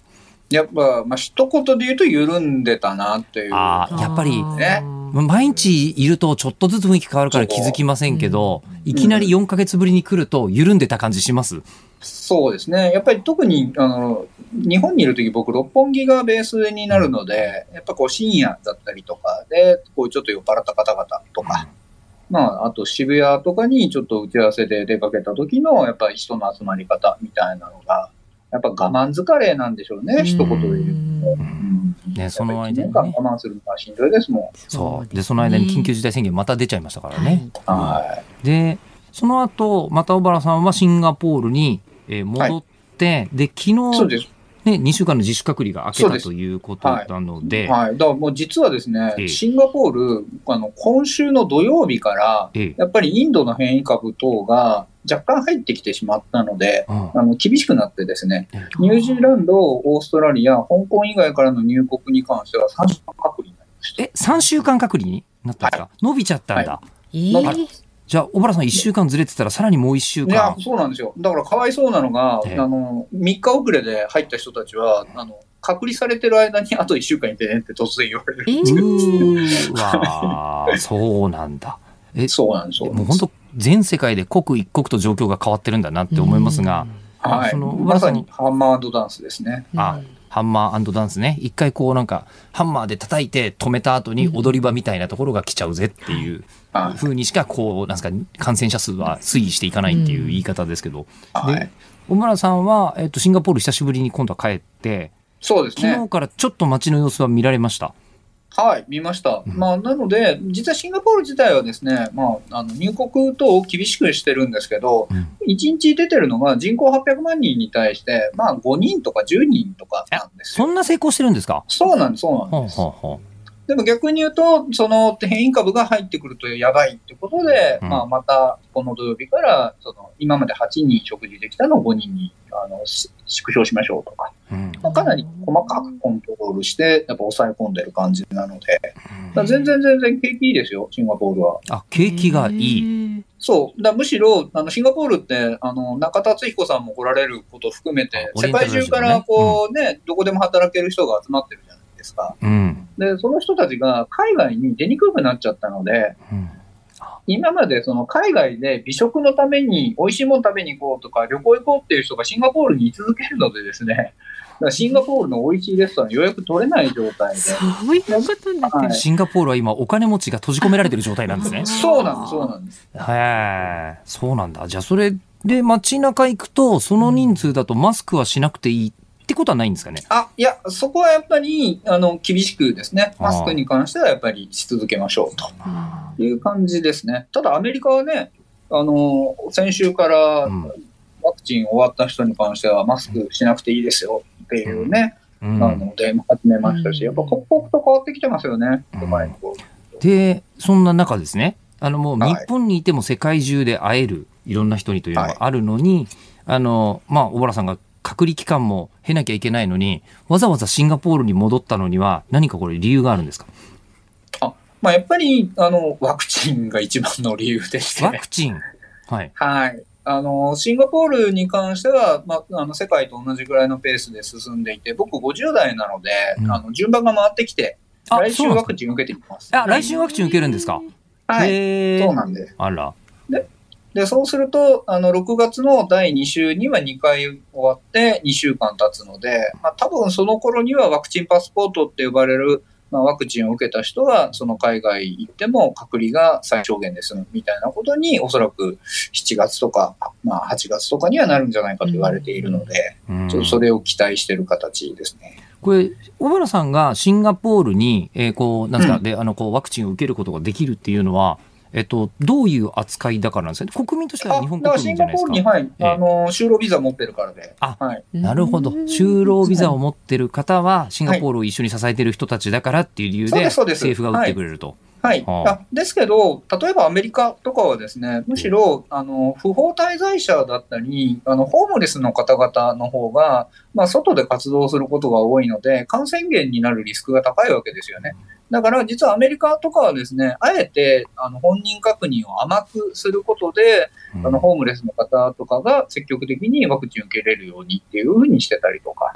S5: やっぱ、まあ、一言で言うと緩んでたなっていう。
S2: ああ、やっぱり、
S5: ね
S2: 毎日いるとちょっとずつ雰囲気変わるから気づきませんけど、いきなり4ヶ月ぶりに来ると緩んでた感じします？
S5: そうですね。やっぱり特に、あの、日本にいるとき僕、六本木がベースになるので、やっぱこう深夜だったりとかで、こうちょっと酔っ払った方々とか、まあ、あと渋谷とかにちょっと打ち合わせで出かけた時の、やっぱり人の集まり方みたいなのが、やっぱ我慢疲れなんでしょうね、一言で言うと。うん
S2: ねその間にね
S5: 我慢するのはしんどいですも
S2: そう。で、その間に緊急事態宣言また出ちゃいましたからね。
S5: ん。はい。
S2: で、その後、また小原さんはシンガポールに、えー戻って、で、昨日、
S5: そうです。
S2: ね、2週間の自主隔離が明けたということなので、
S5: はい。だからもう実はですね
S2: ええ、
S5: シンガポール、あの、今週の土曜日から、
S2: ええ。
S5: やっぱりインドの変異株等が若干入ってきてしまったので、
S2: うん
S5: あの、厳しくなってですね、
S2: え
S5: ニュージーランド、オーストラリア、香港以外からの入国に関しては3週間隔離になりました。
S2: え、3週間隔離になったんですか、伸びちゃったんだ。
S1: えー
S5: なんか
S2: じゃあ、小原さん1週間ずれてたらさらにもう1週
S5: いや
S2: 間、。
S5: そうなんですよ。だからかわいそうなのが、
S2: ええ
S5: あの、3日遅れで入った人たちは、あの、隔離されてる間にあと1週間いてねって突然言われる。
S1: え
S2: うーわー そうなんだ。え、
S5: そうなんですよ。
S2: もう本当全世界で刻一刻と状況が変わってるんだなって思いますが、
S5: はい。
S2: その
S5: まさにハンマーダンスですね。
S2: あ、ハンマーダンスね。一回こうなんか、ハンマーで叩いて止めた後に踊り場みたいなところが来ちゃうぜっていう
S5: はい。
S2: 風にしかこう、なんですか、感染者数は推移していかないっていう言い方ですけど。で
S5: はい。
S2: 小村さんは、えっと、シンガポール久しぶりに今度は帰って、
S5: そうですね。
S2: 昨日からちょっと街の様子は見られました。
S5: はい、見ました。
S2: うん
S5: まあ、なので、実はシンガポール自体はですね、まあ、あの入国等を厳しくしてるんですけど、
S2: うん
S5: 1日出てるのが人口800万人に対して、まあ、5人とか10人とかなんですよ。
S2: そんな成功してるんですか？
S5: そうなんです、そうなん
S2: ほう
S5: です。
S2: ほうほ
S5: でも逆に言うと、その変異株が入ってくるとやばいってことで、
S2: うん
S5: まあ、またこの土曜日から、その今まで8人食事できたのを5人にあのし縮小しましょうとか、
S2: う。うん
S5: まあ、かなり細かくコントロールして、やっぱ抑え込んでる感じなので、だから全然全然景気いいですよ、シンガポールは。
S2: あ景気がいい。
S1: い。
S5: そう。だむしろ、あの、シンガポールって、あの、中田敦彦さんも来られること含めて、世界中からこうね、どこでも働ける人が集まってるじゃないですか。
S2: うん
S5: で、その人たちが海外に出にくくなっちゃったので、
S2: うん
S5: 今までその海外で美食のために、美味しいもの食べに行こうとか、旅行行こうっていう人がシンガポールに居続けるのでですね、シンガポールの美味しいレストラン予約取れない状態で。
S1: そういうことになってる。
S5: はい
S2: シンガポールは今お金持ちが閉じ込められてる状態なんですね。
S5: そうなんです、そうなんです。
S2: へえ、そうなんだ。じゃあそれで街中行くと、その人数だとマスクはしなくていいってことはないんですかね？
S5: あ、いや、そこはやっぱり、あの、厳しくですね、マスクに関してはやっぱりし続けましょうと。いう感じですね。ただアメリカはね、あの、先週から
S2: うん。
S5: ワクチン終わった人に関してはマスクしなくていいですよ。っていうね、
S2: うん。
S5: あの、で、始めましたし、やっぱ刻々と変わってきてますよね、
S2: うん。で、そんな中ですね、あのもう
S5: はい。
S2: 日本にいても世界中で会えるいろんな人にというのがあるのに、あの、まあ、小原さんが隔離期間も経なきゃいけないのに、わざわざシンガポールに戻ったのには何かこれ理由があるんですか？
S5: まあ、やっぱり、あの、ワクチンが一番の理由でして、
S2: ワクチン？はい。
S5: はい。あの、シンガポールに関しては、まあ、あの、世界と同じぐらいのペースで進んでいて、僕50代なので、
S2: うん
S5: あの、順番が回ってきて、
S2: あ
S5: 来週ワクチン受けてきます。
S2: あ、来週ワクチン受けるんですか？
S5: はい。そうなんです。
S2: あら。
S5: で、そうすると、あの、6月の第2週には2回終わって2週間経つので、まあ、多分その頃にはワクチンパスポートって呼ばれる、まあ、ワクチンを受けた人は、その海外行っても隔離が最小限で済むみたいなことに、おそらく7月とか、まあ、8月とかにはなるんじゃないかと言われているので、
S2: うん。
S5: ちょっとそれを期待している形ですね。
S2: これ、小原さんがシンガポールに、えーこう、なんですか、
S5: うん。
S2: で、あの、こう、ワクチンを受けることができるっていうのは、えっと、どういう扱いだからなんですかね国民としては
S5: あ、
S2: 日本
S5: だからシン
S2: 国民じゃない
S5: ガポールに、
S2: ですか。
S5: はい、
S2: ええ
S5: あの、就労ビザ持ってるからで。
S2: あ
S5: はい。
S2: なるほど。就労ビザを持ってる方は、シンガポールを一緒に支えてる人たちだからっていう理由で、政府が打ってくれると。
S5: はい。
S2: はあ
S5: あですけど、例えばアメリカとかはですね、むしろ、あの、不法滞在者だったり、あの、ホームレスの方々の方が、まあ、外で活動することが多いので、感染源になるリスクが高いわけですよね。だから、実はアメリカとかはですね、あえて、あの、本人確認を甘くすることで、
S2: うん。
S5: あの、ホームレスの方とかが積極的にワクチンを受けれるようにっていうふうにしてたりとか、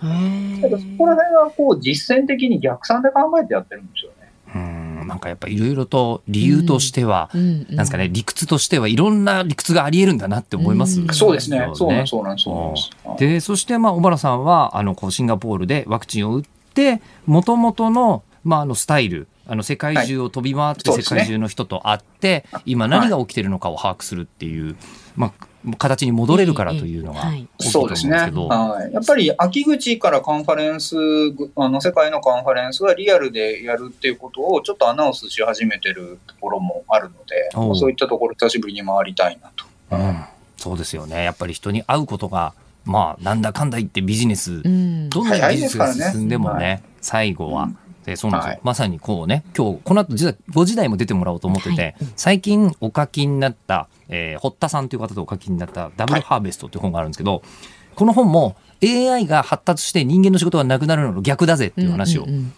S5: だからそこら辺はこう、実践的に逆算で考えてやってるんですよね。
S2: うん、なんかやっぱいろいろと理由としては、
S1: うん
S2: なんですかね、理屈としてはいろんな理屈があり得るんだなって思います、
S1: うん。
S5: そうですね。そうなん
S2: ね
S5: です、そうなんです、そうなん。です。
S2: でそしてまあ小原さんはあのこうシンガポールでワクチンを打ってもともとの,、まああのスタイルあの世界中を飛び回って世界中の人と会って、今何が起きてるのかを把握するっていう、まあ、形に戻れるからというのが
S1: はい。
S2: 大きいと思うんですけど。
S5: はい。やっぱり秋口からカンファレンス、あの世界のカンファレンスはリアルでやるっていうことをちょっとアナウンスし始めてるところもあるので、そういったところ久しぶりに回りたいなと。
S2: うん、そうですよね。やっぱり人に会うことがまあなんだかんだ言ってビジネス、
S1: うん。
S2: どんな技術が
S5: 早いですからね。
S2: 進んでもね、
S5: はい。
S2: 最後は、でそうなんですよ、
S5: はい。
S2: まさにこうね今日この後実は5時台も出てもらおうと思ってて、
S1: はい。
S2: 最近お書きになった、えー堀田さんという方とお書きになった「ダブルハーベスト」っていう本があるんですけど、この本も AI が発達して人間の仕事がなくなるのの逆だぜっていう話を、
S1: うんうん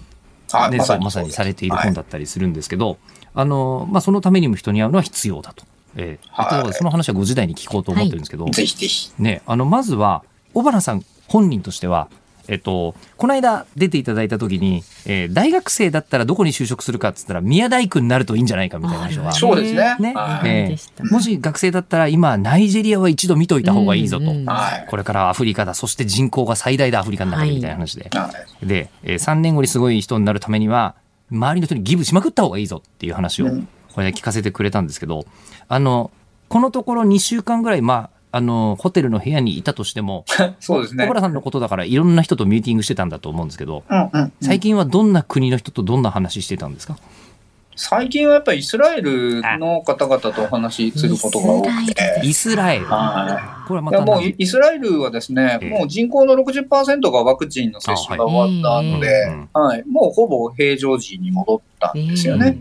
S5: はい
S2: ねそうまさに。されている本だったりするんですけど、あのまあ、そのためにも人に会うのは必要だと。えー
S5: はい。
S2: その話は5時台に聞こうと思ってるんですけど、
S5: ぜひぜひ。
S2: ね、あのまずは小原さん本人としては、えっと、この間出ていただいた時に、えー大学生だったらどこに就職するかっつったら宮大工になるといいんじゃないかみたいな話が。
S1: ある
S5: そうですね。
S2: ね。
S5: はい。
S2: えーもし学生だったら今ナイジェリアは一度見といた方がいいぞと、
S1: うん。うん。
S5: はい。
S2: これからアフリカだ。そして人口が最大だアフリカの中でみたいな話で、
S5: はい。
S2: で、えー3年後にすごい人になるためには周りの人にギブしまくった方がいいぞっていう話を
S5: うん。
S2: これで聞かせてくれたんですけどあのこのところ2週間ぐらいまああのホテルの部屋にいたとしても
S5: そうですね。
S2: 小。原さんのことだからいろんな人とミーティングしてたんだと思うんですけど
S5: うんうんうん。
S2: 最近はどんな国の人とどんな話してたんですか？
S5: 最近はやっぱりイスラエルの方々とお話しすることが多くて。
S2: イスラエル。
S5: はい。
S2: これはま
S5: いやもうイスラエルはですね、
S2: ええ。
S5: もう人口の60%がワクチンの接種が終わったので、
S2: はい。
S5: はい、もうほぼ平常時に戻ったったんですよね。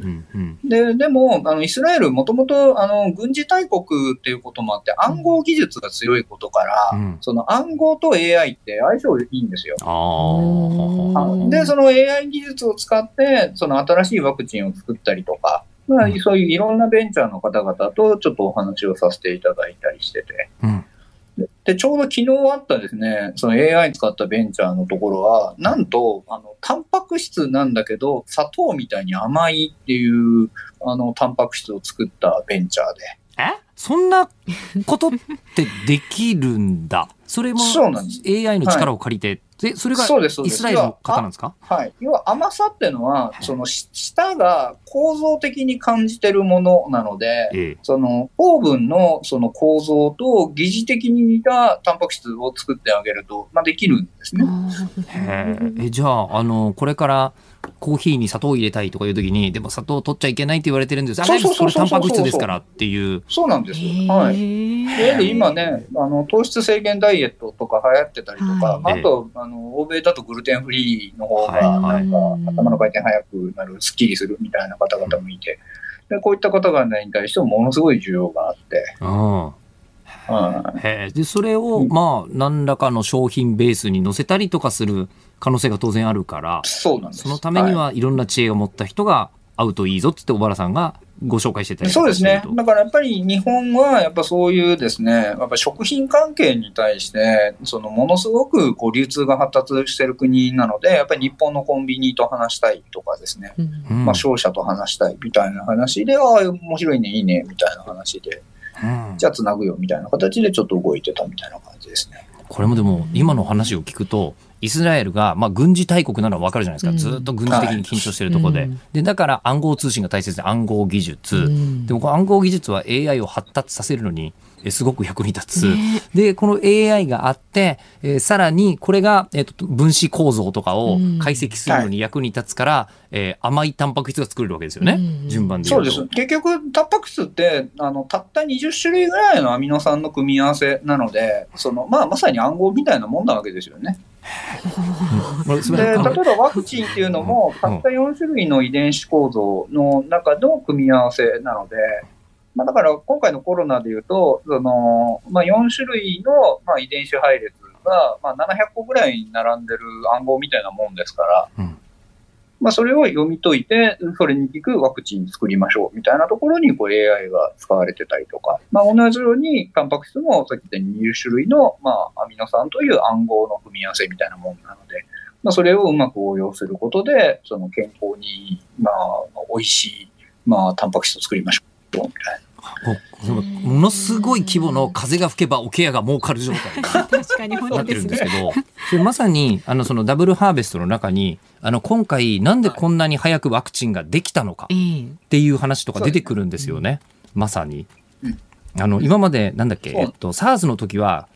S5: で、でも、あの、イスラエル、もともと、あの、軍事大国っていうこともあって、暗号技術が強いことから、
S2: うん
S5: その暗号と AI って相性いいんですよ。で、その AI 技術を使って、その新しいワクチンを作ったりとか、まあ、そういういろんなベンチャーの方々とちょっとお話をさせていただいたりしてて。
S2: うん
S5: でで、ちょうど昨日あったですね、その AI 使ったベンチャーのところは、なんと、あの、タンパク質なんだけど、砂糖みたいに甘いっていう、あの、タンパク質を作ったベンチャーで。
S2: え？そんなことってできるんだ。それも AI の力を借りて、でそれがイスラエルの方なんですか？
S5: はい。要は甘さっていうのは、そのし舌が構造的に感じてるものなので、
S2: ええ。
S5: その糖分のその構造と疑似的に似たタンパク質を作ってあげると、まあ、できるんですね。
S2: えじゃあ、あの、これからコーヒーに砂糖を入れたいとかいうときに、でも砂糖取っちゃいけないって言われてるんです。あ、
S5: そうそうそうそう
S2: これタンパク質ですからっていう。
S5: そうなんです。はい。でで今ねあの、糖質制限ダイエットとか流行ってたりとか、
S1: はい
S5: まああとあの、欧米だとグルテンフリーの方
S2: はい
S5: が、
S2: はい
S5: なんか頭の回転速くなる、すっきりするみたいな方々もいて、でこういった方々に対してもものすごい需要があって、
S2: うん。
S5: はい。
S2: へえで、それを、まあ、何らかの商品ベースに乗せたりとかする可能性が当然あるから、
S5: そ
S2: のためにはい。ろんな知恵を持った人が会うといいぞっつって小原さんがご紹介してた
S5: そうですね。だからやっぱり日本はやっぱそういうですね、やっぱ食品関係に対して、そのものすごくこう流通が発達している国なので、やっぱり日本のコンビニと話したいとかですね、
S2: うん。
S5: まあ商社と話したいみたいな話で、ああ、面白いね、いいね、みたいな話で、
S2: うん。
S5: じゃあつなぐよみたいな形でちょっと動いてたみたいな感じですね。
S2: これもでも今の話を聞くとイスラエルがまあ軍事大国なのは分かるじゃないですか、
S1: うん。
S2: ずっと軍事的に緊張してるところで,、
S1: はい。
S2: でだから暗号通信が大切で暗号技術、
S1: うん。
S2: でもこの暗号技術は AI を発達させるのにえすごく役に立つ、
S1: ね。
S2: でこの AI があって、えーさらにこれが、えーと分子構造とかを
S1: うん。
S2: 解析するのに役に立つから、えー甘いタンパク質が作れるわけですよね、
S1: うん。
S2: 順番で言と。
S5: そううです。結局、タンパク質って、あの、たった20種類ぐらいのアミノ酸の組み合わせなので、その、まあ、まさに暗号みたいなもんなわけですよね。で、例えばワクチンっていうのも、
S2: うん
S5: たった4種類の遺伝子構造の中の組み合わせなので、まあ、だから今回のコロナでいうと、そのまあ、4種類の、まあ、遺伝子配列が、まあ、700個ぐらい並んでる暗号みたいなもんですから、
S2: うん。
S5: まあ、それを読み解いて、それに効くワクチン作りましょうみたいなところにこう AI が使われてたりとか、まあ、同じようにタンパク質もさっき言ったように20種類の、まあ、アミノ酸という暗号の組み合わせみたいなもんなので、まあ、それをうまく応用することで、その健康に、まあ、美味しい、まあ、タンパク質を作りましょうみたいな。
S2: こうものすごい規模の風が吹けば桶屋が儲かる状態 になってるんですけ。ど、それまさにあのそのダブルハーベストの中にあの今回なんでこんなに早くワクチンができたのか
S1: ええ
S2: っていう話とか出てくるんですよね。まさに
S5: うん。
S2: あの今までなんだっけ、えっと SARS の時は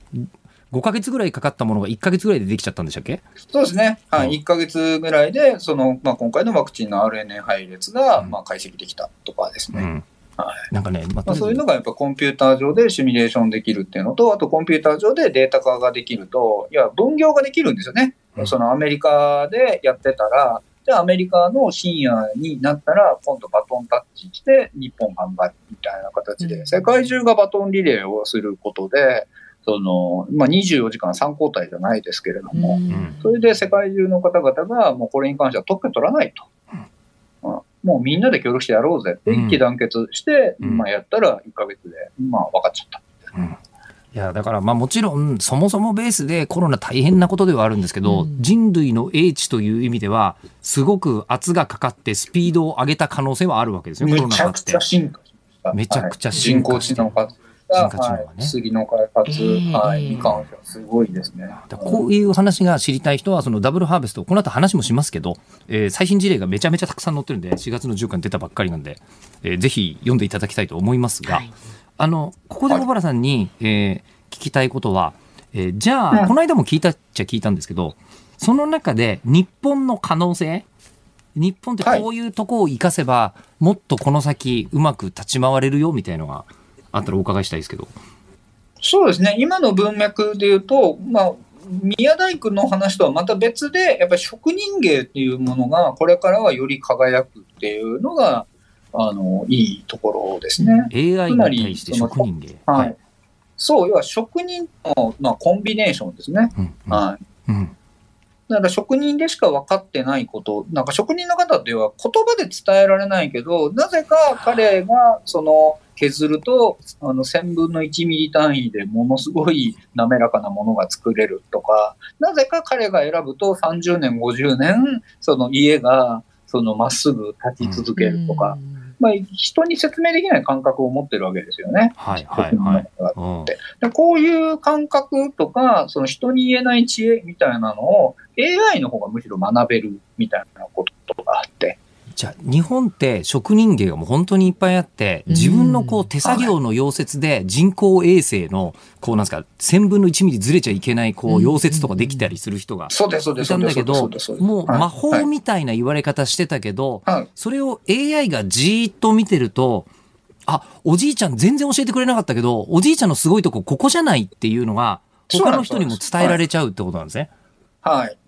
S2: 5ヶ月ぐらいかかったものが1ヶ月ぐらいでできちゃったんでしたっけ？
S5: そうですね。は
S2: うん
S5: い。1ヶ月ぐらいで、その、まあ、今回のワクチンの RNA 配列が、
S2: うん
S5: まあ、解析できたとかですね。
S2: うん。
S5: は
S2: なんかね、まあ
S5: まあ、そういうの
S2: が
S5: がやっぱコンピューター上でシミュレーションできるっていうのと、あとコンピューター上でデータ化ができると、いや、分業ができるんですよね。
S2: うん。
S5: そのアメリカでやってたら、じゃあアメリカの深夜になったら、今度バトンタッチして日本頑張るみたいな形で、
S1: うん。
S5: 世界中がバトンリレーをすることで、その、まあ、24時間3交代じゃないですけれども、
S2: ん。
S5: それで世界中の方々が、もうこれに関しては特許取らないと。うんもうみんなで協力してやろうぜ。って一致団結して、
S2: うん。
S5: まあやったら1ヶ月で、まあ分かっちゃった。
S2: うん。いやだからまあもちろんそもそもベースでコロナ大変なことではあるんですけど、
S1: うん。
S2: 人類の英知という意味ではすごく圧がかかってスピードを上げた可能性はあるわけですよ
S5: めちゃくちゃ進化しました。
S2: めちゃくちゃ
S5: はい
S2: 進化して。
S5: 人工知能開発が、
S2: 人工知能がね。
S5: はい。薬の開発、
S1: ええ。
S5: はい、
S1: ええ
S5: に関してはすごいですね。
S2: こういう話が知りたい人は、そのダブルハーベスト、この後話もしますけど、えー最新事例がめちゃめちゃたくさん載ってるんで、4月の10日に出たばっかりなんで、えーぜひ読んでいただきたいと思いますが、
S1: はい。
S2: あの、ここで小原さんに、えー聞きたいことは、えーじゃあ、
S5: うん。
S2: この間も聞いたっちゃ聞いたんですけど、その中で日本の可能性、日本ってこういうとこを活かせば、もっとこの先うまく立ち回れるよみたいのがあったらお伺いしたいですけど。
S5: そうですね。今の文脈で言うと、まあ、宮大工の話とはまた別で、やっぱり職人芸っていうものが、これからはより輝くっていうのが、あの、いいところですね。
S2: AI に対して職人芸。
S5: はい。そう、要は職人の、まあ、コンビネーションですね。
S2: うんうん
S5: はい。
S2: うん
S5: だから職人でしか分かってないこと、なんか職人の方っていうのは言葉で伝えられないけど、なぜか彼がその削ると、あの1000分の1ミリ単位でものすごい滑らかなものが作れるとか、なぜか彼が選ぶと30年、50年、その家がそのまっすぐ立ち続けるとか、まあ人に説明できない感覚を持ってるわけですよね。
S2: はいはいはい。うん
S5: でこういう感覚とか、その人に言えない知恵みたいなのを AI の方がむしろ学べるみたいなことがあって。
S2: じゃあ日本って職人芸がもう本当にいっぱいあって自分のこう手作業の溶接で人工衛星のこうなんですか1000分の1ミリずれちゃいけないこう溶接とかできたりする人が
S5: そうです、そうです、
S2: いたんだけどもう
S5: はい
S2: 魔法みたいな言われ方してたけど
S5: はい。
S2: それを AI がじーっと見てるとあおじいちゃん全然教えてくれなかったけどおじいちゃんのすごいとこここじゃないっていうのが他の人にも伝えられちゃうってことなんですね。
S5: はい。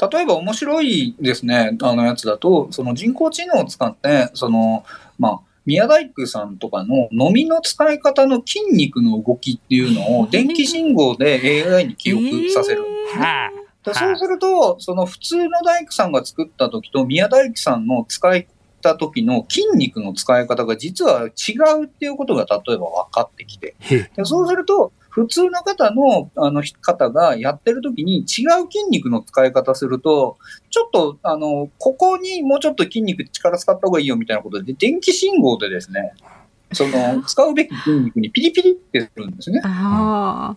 S5: 例えば面白いですね、あのやつだと、その人工知能を使って、その、まあ、宮大工さんとかの飲みの使い方の筋肉の動きっていうのを電気信号で AI に記憶させる。んですね。
S2: は
S5: でそうすると、その普通の大工さんが作った時と宮大工さんの使いた時の筋肉の使い方が実は違うっていうことが例えば分かってきて、
S2: へ
S5: でそうすると、普通の方のあの方がやってる時に違う筋肉の使い方すると、ちょっと、あの、ここにもうちょっと筋肉力使った方がいいよみたいなことで、電気信号でですね、その、使うべき筋肉にピリピリってするんですね。
S1: あ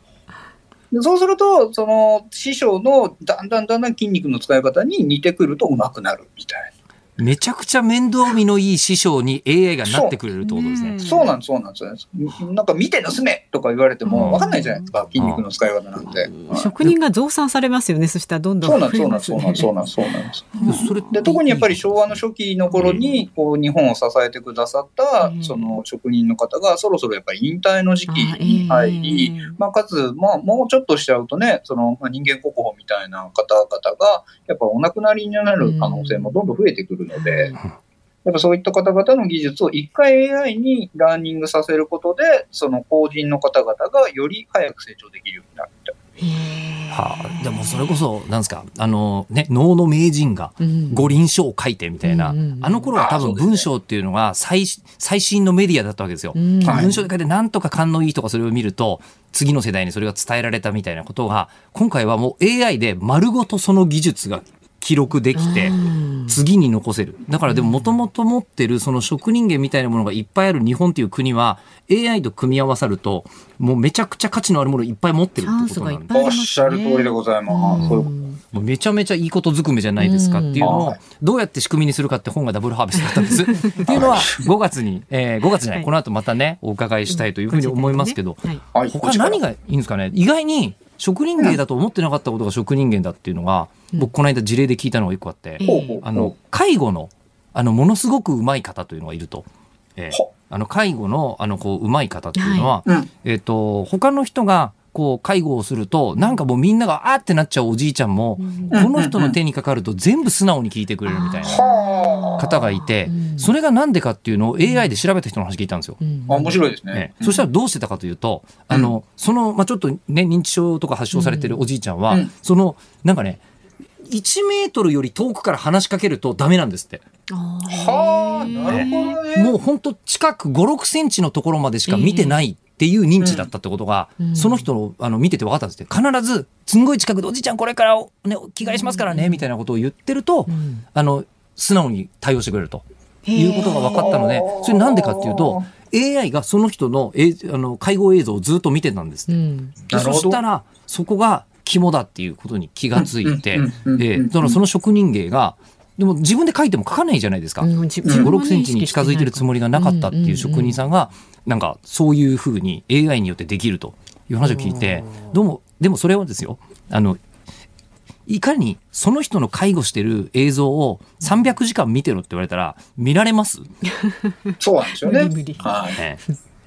S5: でそうすると、その師匠のだんだんだんだん筋肉の使い方に似てくると上手くなるみたい
S2: めちゃくちゃ面倒見のいい師匠に AI がなってくれるってことですね
S1: うん。
S5: な。そうなんです、そうなんです。なんか見て盗めとか言われても分かんないじゃないですか、筋肉の使い方なんて。
S1: あ、職人が増産されますよね。そしたらどんどん
S5: そうなんそうなんそうなんです、そうなんです、そうなんです。
S2: それ
S5: で特にやっぱり昭和の初期の頃にこう日本を支えてくださった
S1: うん
S5: その職人の方がそろそろやっぱり引退の時期に
S1: あええ
S5: 入り、まあ、かつ、まあ、もうちょっとしちゃうとねその、まあ、人間国宝みたいな方々がやっぱお亡くなりになる可能性もどんどん増えてくるので、やっぱそういった方々の技術を一回 AI にラーニングさせることでその後人の方々がより早く成長できるようになるみたいな。
S2: はあ、でもそれこそ、なんですか、あのね、能の名人が
S1: うん。
S2: 五輪書を書いてみたいな、
S1: うんうんうん。
S2: あの頃は多分文章っていうのが最最新のメディアだったわけですよ。
S1: うん。
S5: はい
S2: 文章で書いてなんとか勘のいい人がそれを見ると、次の世代にそれが伝えられたみたいなことが、今回はもう AI で丸ごとその技術が記録できて、
S1: うん。
S2: 次に残せる。だからでももともと持ってるその職人芸みたいなものがいっぱいある日本っていう国は AI と組み合わさるともうめちゃくちゃ価値のあるものをいっぱい持ってるってことなんで
S5: おっしゃる通りでございます。
S2: めちゃめちゃいいことずくめじゃないですかっていうのを
S5: うん。
S2: どうやって仕組みにするかって本がダブルハーベストだったんです。っていうのは5月に、えー、5月じゃない、
S1: はい。
S2: この後またねお伺いしたいというふうに思いますけど、
S1: はい。
S5: はい。
S2: 他何がいいんですかね？意外に職人芸だと思ってなかったことが職人芸だっていうのが、僕この間事例で聞いたのが一個あって、あの介護のあのものすごく上手い方というのがいると。えー
S5: ほ
S2: あの介護のあのこう上手い方っていうのは、
S5: うん。
S2: えっ、と他の人がこう介護をするとなんかもうみんながあーってなっちゃうおじいちゃんも、この人の手にかかると全部素直に聞いてくれるみたいな
S5: は
S2: 方がいて
S1: うん。
S2: それがなんでかっていうのを AI で調べた人の話聞いたんですよ。
S5: 面白いですね。
S2: ね。そしたらどうしてたかというと、あの、その、まあ、ちょっとね、認知症とか発症されてるおじいちゃんは、
S5: うん。
S2: その、なんかね、1メートルより遠くから話しかけるとダメなんですって。
S5: はあ、なるほどね。
S2: もう本当近く5、6センチのところまでしか見てないっていう認知だったってことが、
S1: うん。
S2: その人のあの見てて分かったんですって。必ず、すんごい近くでおじいちゃんこれから、ね、着替えしますからね、みたいなことを言ってると、
S1: うん。
S2: あの、素直に対応してくれると。いうことが分かったので、それなんでかっていうと、AI がその人のえあの介護映像をずっと見てたんですって。
S1: うん。
S2: でそしたら、そこが肝だっていうことに気がついて
S5: うんうんうんうん、
S2: で、だからその職人芸が、でも自分で書いても書かないじゃないですか。
S1: うん。自
S2: 5、
S1: 分はね
S2: 6センチに近づいてるつもりがなかったっていう職人さんが、なんかそういうふうに AI によってできるという話を聞いて、どうも、でもそれはですよ、あの、いかにその人の介護してる映像を300時間見てろって言われたら見られます、
S5: そうなんですよね
S1: 無理無理。
S5: はい。
S2: ね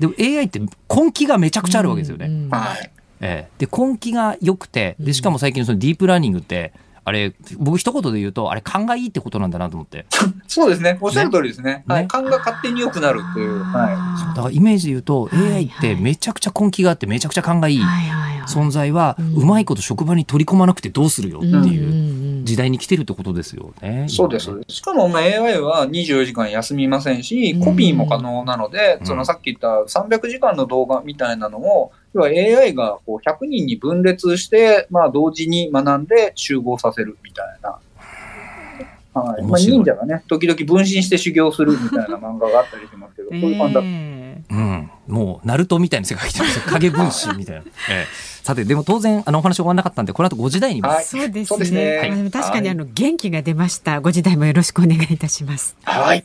S2: でも AI って根気がめちゃくちゃあるわけですよね。
S1: うん
S5: はい。
S2: ええ、で根気が良くてでしかも最近そのディープラーニングってあれ僕一言で言うとあれ勘がいいってことなんだなと思って
S5: そうですね。おっしゃる通りですね。
S2: ね
S5: はい。勘が勝手に良くなるっていう。は
S2: だからイメージで言うと
S1: はい
S2: AI ってめちゃくちゃ根気があってめちゃくちゃ勘がいい
S1: はいはいはい
S2: 存在は
S1: う
S2: まいこと職場に取り込まなくてどうするよって
S1: うん
S2: いう
S1: うん
S2: 時代に来てるってことですよね。
S5: い。そうです。しかも、まあ、AI は24時間休みませんし
S1: うん、
S5: コピーも可能なので、
S2: うん
S5: そのさっき言った300時間の動画みたいなのを、要は AI がこう100人に分裂して、まあ、同時に学んで集合させるみたいな。はい。まあ、忍者がね、時々分身して修行するみたいな漫画があったりしますけど、そういう感じだった。
S1: え
S2: うん、もうナルトみたいな世界来てますよ影分身みたいな。ええさてでも当然あのお話終わらなかったんでこの後5時台にも
S5: はい
S1: えそうです
S5: そうですね
S1: ね。
S5: はい
S1: あの確かにあの元気が出ました。ご時代もよろしくお願いいたします。
S5: はい。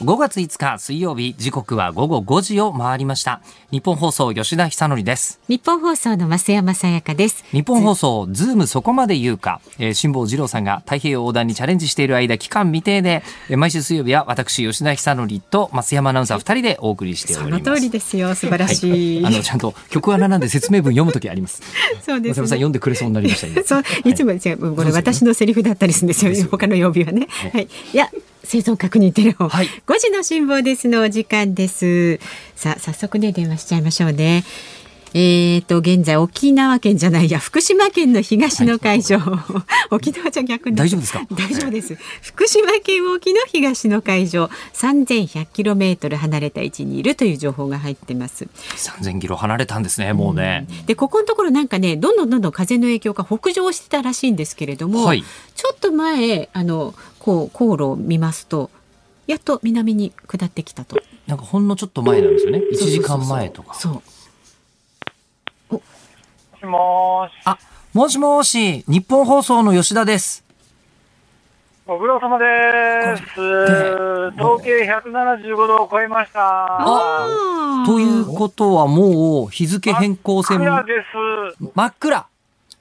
S2: 5月5日水曜日時刻は午後5時を回りましたニッポン放送吉田尚記です
S1: ニッポン放送の増山さやかです。
S2: ニッポン放送ズームそこまで言うか、えー、辛坊治郎さんが太平洋横断にチャレンジしている間期間未定で、えー毎週水曜日は私吉田尚記と増山アナウンサー2人でお送りしてお
S1: そ
S2: ります
S1: の通りですよ。素晴らしい。
S2: あのちゃんと曲穴なんで説明文読むときあります
S1: そうです、
S2: 増山さん読んでくれそうになりました今
S1: そういつも違う、これ私のセリフだったりするんですよ。他の曜日はね。はい。いや。生存確認テレフォン、
S2: はい。
S1: 5時の辛抱です。のお時間ですさあ早速ね電話しちゃいましょうね。えー、と現在沖縄県じゃないや福島県の東の海上、沖縄じゃ逆に。
S2: 大丈夫ですか？
S1: 大丈夫です。福島県沖の東の海上、3100キロメートル離れた位置にいるという情報が入ってます。
S2: 3000キロ離れたんですねもうね、
S1: で、ここのところなんかね、どんどんどんどん風の影響が北上してたらしいんですけれども、
S2: はい。
S1: ちょっと前、あの、こう、航路を見ますと、やっと南に下ってきたと。
S2: なんかほんのちょっと前なんですよね1
S1: そうそうそうそう
S2: 時間前とか
S1: そう。
S6: もしもーし。
S2: あもしもし日本放送の吉田です
S6: ご苦労様です。統計175度を超えました。
S2: ということはもう日付変更線
S6: 真っ暗です。
S2: 真っ暗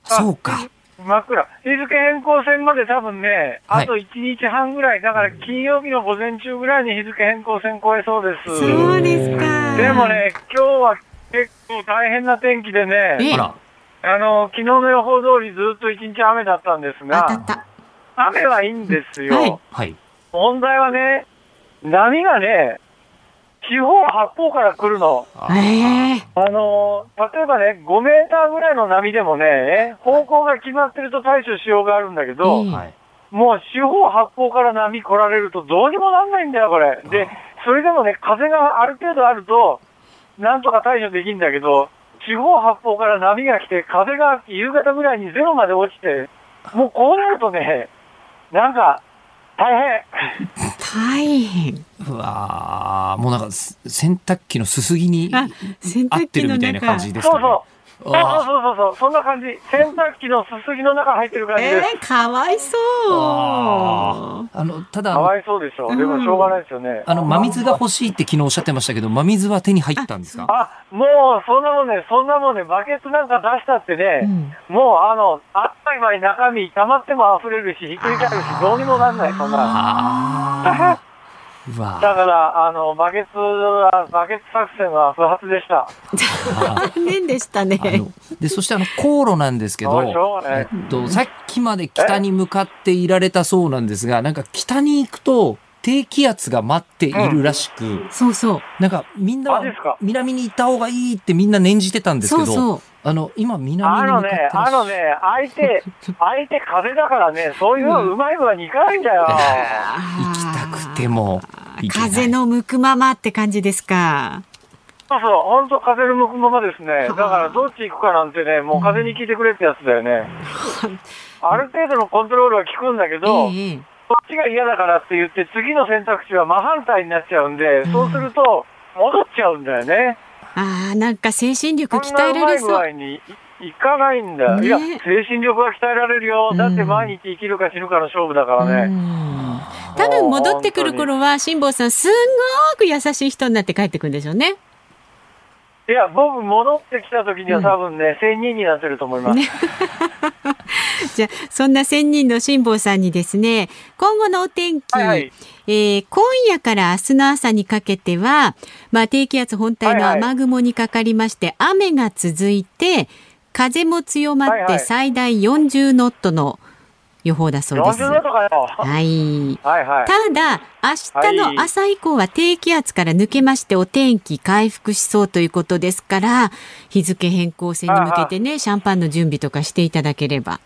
S2: そうか。
S6: 真っ暗。日付変更線まで多分ね、
S2: はい
S6: あと1日半ぐらい、だから金曜日の午前中ぐらいに日付変更線超えそうです。
S1: そうですか。
S6: でもね、今日は結構大変な天気で
S1: え
S6: ね、
S2: あら
S6: あの、昨日の予報通りずっと一日雨だったんですが。雨はいいんですよ。
S1: はい
S2: はい
S6: 問題はね、波がね、四方八方から来るの。
S1: ええ
S6: あのー例えばね、5メーターぐらいの波でもね、方向が決まってると対処しようがあるんだけど、もう四方八方から波来られるとどうにもなんないんだよ、これ。で、それでもね、風がある程度あると、なんとか対処できるんだけど、四方八方から波が来て、風が夕方ぐらいにゼロまで落ちて、もうこうなるとね、なんか、大変。
S1: 大変。
S2: うわーもうなんかす洗濯機のすすぎに合っ
S1: 濯機の
S2: てるみたいな
S1: 中
S2: 感じですかね
S6: そうそう。そう
S2: あ
S6: そうそうそう、そんな感じ。洗濯機のすすぎの中入ってる感じ
S1: え
S6: です。
S1: えかわいそう。
S2: あのただ
S6: かわいそうでしょ。でもしょうがないですよね。
S2: あの真水が欲しいって昨日おっしゃってましたけど真水は手に入ったんですか？
S6: あ、もう、そんなもんね、そんなもんね、バケツなんか出したってね、
S1: うん
S6: もう、あの、あっという間に中身溜まっても溢れるし、ひっくり返るし、どうにもなんない、そんな。だ
S2: わ
S6: から、あの、バケツは、バケツ作戦は不発でした。
S1: 残念でしたね。
S2: でそしてあの航路なんですけど、えっと、さっきまで北に向かっていられたそうなんですがなんか北に行くと低気圧が待っているらしく、
S1: そうそう。
S2: なんかみんな南に行った方がいいってみんな念じてたんですけど
S1: そうそう。
S2: あの今南
S6: あの
S2: に向かって
S6: ね、あのね、相手、相手風だからね、そういうのうまい具合にいかないんだよ。
S2: 行きたくても
S1: 風の向くままって感じですか。
S6: そうそう、ほんと風の向くままですね。だからどっち行くかなんてね、もう風に聞いてくれってやつだよね。ある程度のコントロールは効くんだけど、
S1: ええ
S6: こっちが嫌だからって言って、次の選択肢は真反対になっちゃうんで、そうすると、戻っちゃうんだよね。
S1: ああ、なんか精神力鍛えられそう。
S6: 合にいいかないんだよ。
S1: ね
S6: いや、精神力は鍛えられるよ。だって毎日生きるか死ぬかの勝負だから
S1: う
S6: ね。
S1: ん多分戻ってくる頃は辛坊さんすんごく優しい人になって帰ってくるんでしょうね。
S6: いや、僕、戻ってきた時には多分ね、1000人になってると思います。
S1: じゃあそんな千人の辛坊さんにですね今後のお天気、
S6: はいはい。
S1: えー今夜から明日の朝にかけては、まあ、低気圧本体の
S6: はいはい。
S1: 雨雲にかかりまして、雨が続いて風も強まって
S6: はいはい。
S1: 最大40ノットの予報だそうです。
S6: 40度とかよ。
S1: はい
S6: はいはい。
S1: ただ明日の朝以降は低気圧から抜けましてお天気回復しそうということですから日付変更線に向けてねシャンパンの準備とかしていただければ。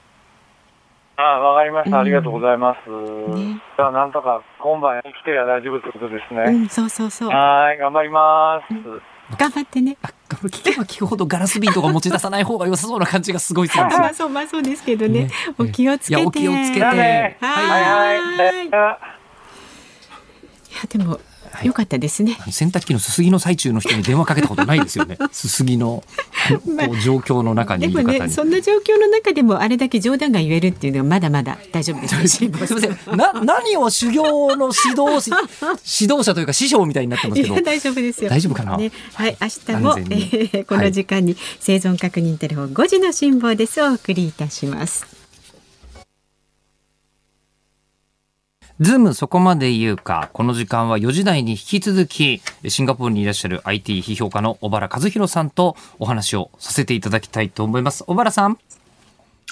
S6: あわかりました。ありがとうございます。
S1: ね
S6: じゃあ、なんとか今晩生きてりゃ大丈夫ってことですね。
S1: うん、そうそうそう。
S6: はい、頑張ります。
S1: 頑張ってね。
S2: あ聞けば聞くほどガラス瓶とか持ち出さない方が良さそうな感じがすごいするんです よ
S1: まあ。そうまあそうですけどね。
S2: ね
S1: お気をつけて。
S2: いやお気をつけて。
S1: は
S6: はいいはい。
S1: はい
S6: いや
S1: いやでも良かったですね。
S2: 洗濯機のすすぎの最中の人に電話かけたことないですよね。すすぎの こう状況の中に
S1: でも
S2: いる方に。
S1: ねそんな状況の中でもあれだけ冗談が言えるっていうのはまだまだ大丈夫です
S2: すみません。な、何を修行の指導し、指導者というか師匠みたいになってますけど。
S1: 大丈夫ですよ。
S2: 大丈夫かな？
S1: ね、はい、明日も、えーこの時間に生存確認テレフォン5時の辛抱ですをお送りいたします。
S2: ズームそこまで言うか。この時間は4時台に引き続き、シンガポールにいらっしゃる IT 批評家の小原和弘さんとお話をさせていただきたいと思います。小原さん。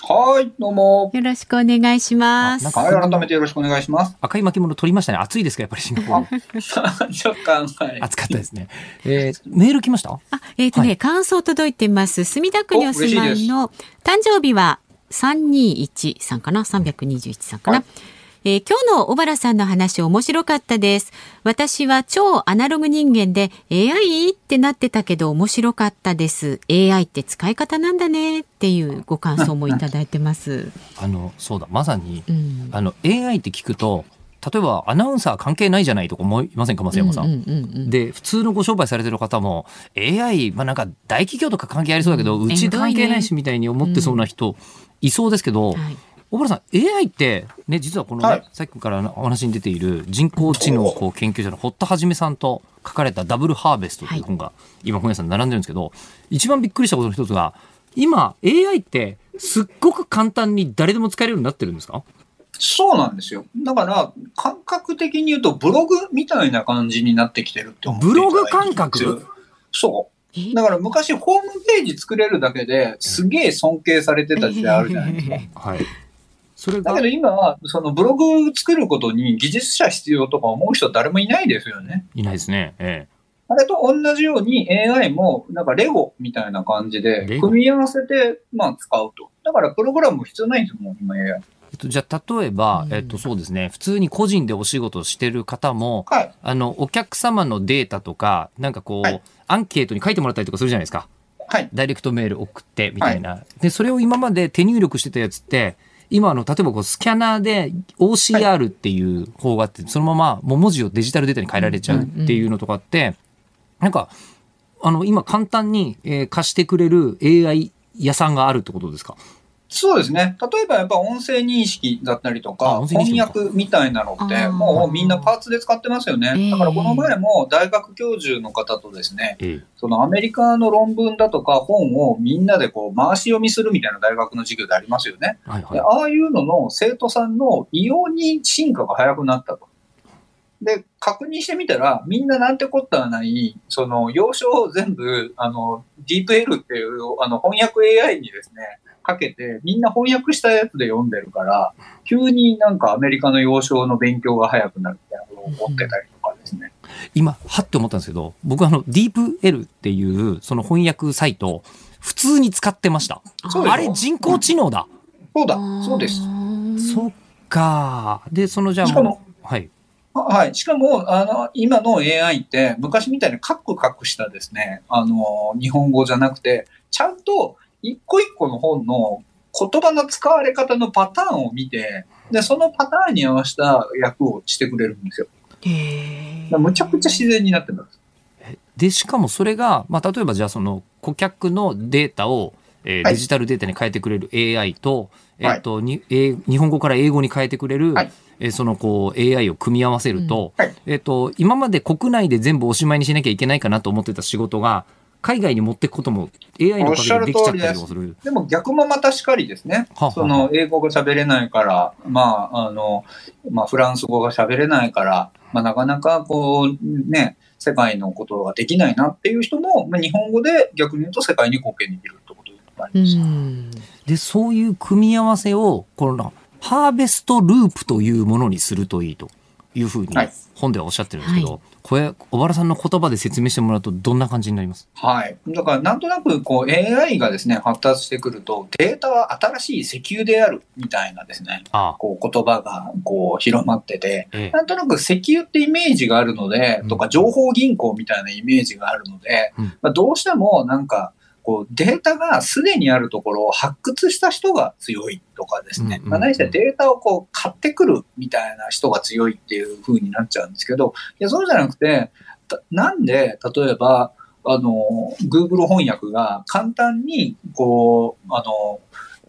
S5: はい、どうも。
S1: よろしくお願いします。
S2: あ
S5: はい、改めてよろしくお願いします。
S2: 赤い巻物取りましたね。暑いですかやっぱりシンガポール。暑かったですね。えー、メール来ました？
S1: あ、えっ、とね、
S2: はい
S1: 感想届いてます。墨田区にお住ま
S5: い
S1: の誕生日は321さんかな ?321 さんかな、
S5: はい
S1: えー今日の小原さんの話面白かったです。私は超アナログ人間で AI ってなってたけど面白かったです。AI って使い方なんだねっていうご感想もいただいてます。
S2: あの、そうだ、まさに、
S1: うん。
S2: あの、AI って聞くと、例えばアナウンサー関係ないじゃないとか思いませんか、松山さん。
S1: うんうんうんうん
S2: で、普通のご商売されてる方も、AI、まあなんか大企業とか関係ありそうだけど、
S1: う
S2: うんち関係ないしみたいに思ってそうな人、いそうですけど、
S1: はい
S2: 小原さん、AI って、ね、実はこのね、
S5: はい
S2: さっきからお話に出ている人工知能こう研究所の堀田はじめさんと書かれたダブルハーベストという本が、今本屋さんに並んでるんですけど、一番びっくりしたことの一つが、今 AI ってすっごく簡単に誰でも使えるようになってるんですか？
S5: そうなんですよ。だから、感覚的に言うと、ブログみたいな感じになってきてるって思って
S2: ブログ感覚？
S5: そう。
S1: え？
S5: だから昔ホームページ作れるだけですげえ尊敬されてた時代あるじゃないですか。
S2: はい。それが
S5: だけど今は、そのブログ作ることに技術者必要とか思う人誰もいないですよね。
S2: いないですね。え
S5: あれと同じように AI もなんかレゴみたいな感じで組み合わせてまあ使うと。だからプログラム必要ないんですもん、今 AI。
S2: ええっと、じゃあ、例えば、
S1: うん
S2: えっと、そうですね、普通に個人でお仕事をしてる方も、
S5: はい。
S2: あの、お客様のデータとか、なんかこう、
S5: はい
S2: アンケートに書いてもらったりとかするじゃないですか。
S5: はい。
S2: ダイレクトメール送って、みたいな。で、それを今まで手入力してたやつって、今あの、例えばこう、スキャナーで OCR っていう方があって、そのままもう文字をデジタルデータに変えられちゃうっていうのとかって、なんか、あの、今簡単に、えー貸してくれる AI 屋さんがあるってことですか？
S5: そうですね。例えばやっぱ音声認識だったりと
S2: あ
S5: か、翻訳みたいなのって、もうみんなパーツで使ってますよね。
S1: ええ
S5: だからこの前も大学教授の方とですね、
S2: ええ。
S5: そのアメリカの論文だとか本をみんなでこう回し読みするみたいな大学の授業でありますよね。
S2: はいはい
S5: で。ああいうのの生徒さんの異様に進化が早くなったと。で、確認してみたら、みんななんてこったはない、その、要所を全部、あの、DeepL っていう、あの、翻訳 AI にですね、かけて、みんな翻訳したやつで読んでるから、急になんかアメリカの要所の勉強が早くなるみたいなことを思ってたりとかですね。
S2: 今、はって思ったんですけど、僕あの、DeepL っていう、その翻訳サイト、普通に使ってました。あれ人工知能だ。
S5: そうだ、そうです。
S2: そっか。で、そのじゃあ
S5: しかも
S2: はい。
S5: はい。しかも、あの、今の AI って、昔みたいにカクカクしたですね、あの、日本語じゃなくて、ちゃんと一個一個の本の言葉の使われ方のパターンを見て、で、そのパターンに合わせた訳をしてくれるんですよ。
S1: へ
S5: むちゃくちゃ自然になってます。
S2: で、しかもそれが、まあ、例えばじゃあその顧客のデータを、えー
S5: はい。
S2: デジタルデータに変えてくれる AI と、え
S5: はい。
S2: っ、と、に、えー日本語から英語に変えてくれる、
S5: はい。
S2: えーそのこう AI を組み合わせると、
S5: うん。はい。
S2: えっ、と、今まで国内で全部おしまいにしなきゃいけないかなと思ってた仕事が、海外に持っていくことも AI のおかげでできちゃったりとかする。
S5: でも逆もまたしかりですね。
S2: はあはあ
S5: その英語が喋れないから、まあ、あの、まあ、フランス語が喋れないから、まあ、なかなかこう、ね、世界のことができないなっていう人も、まあ、日本語で逆に言うと世界に貢献できるってことになります。
S1: うん
S2: で、そういう組み合わせを、この、ハーベストループというものにするといいというふうに
S5: はい
S2: 本ではおっしゃってるんですけど、
S1: は
S2: これ、小原さんの言葉で説明してもらうとどんな感じになります？
S5: はい。だから、なんとなく、こう、AI がですね、発達してくると、データは新しい石油である、みたいなですね、
S2: あ。
S5: こう、言葉が、こう、広まってて、
S2: ええ。
S5: なんとなく石油ってイメージがあるので
S2: うん、
S5: とか、情報銀行みたいなイメージがあるので
S2: うん、
S5: まあ、どうしても、なんか、こう、データがすでにあるところを発掘した人が強いとかですね。まあ、何してデータをこう、買ってくるみたいな人が強いっていう風になっちゃうんですけど、いや、そうじゃなくて、たなんで、例えば、あの、Google 翻訳が簡単に、こう、あの、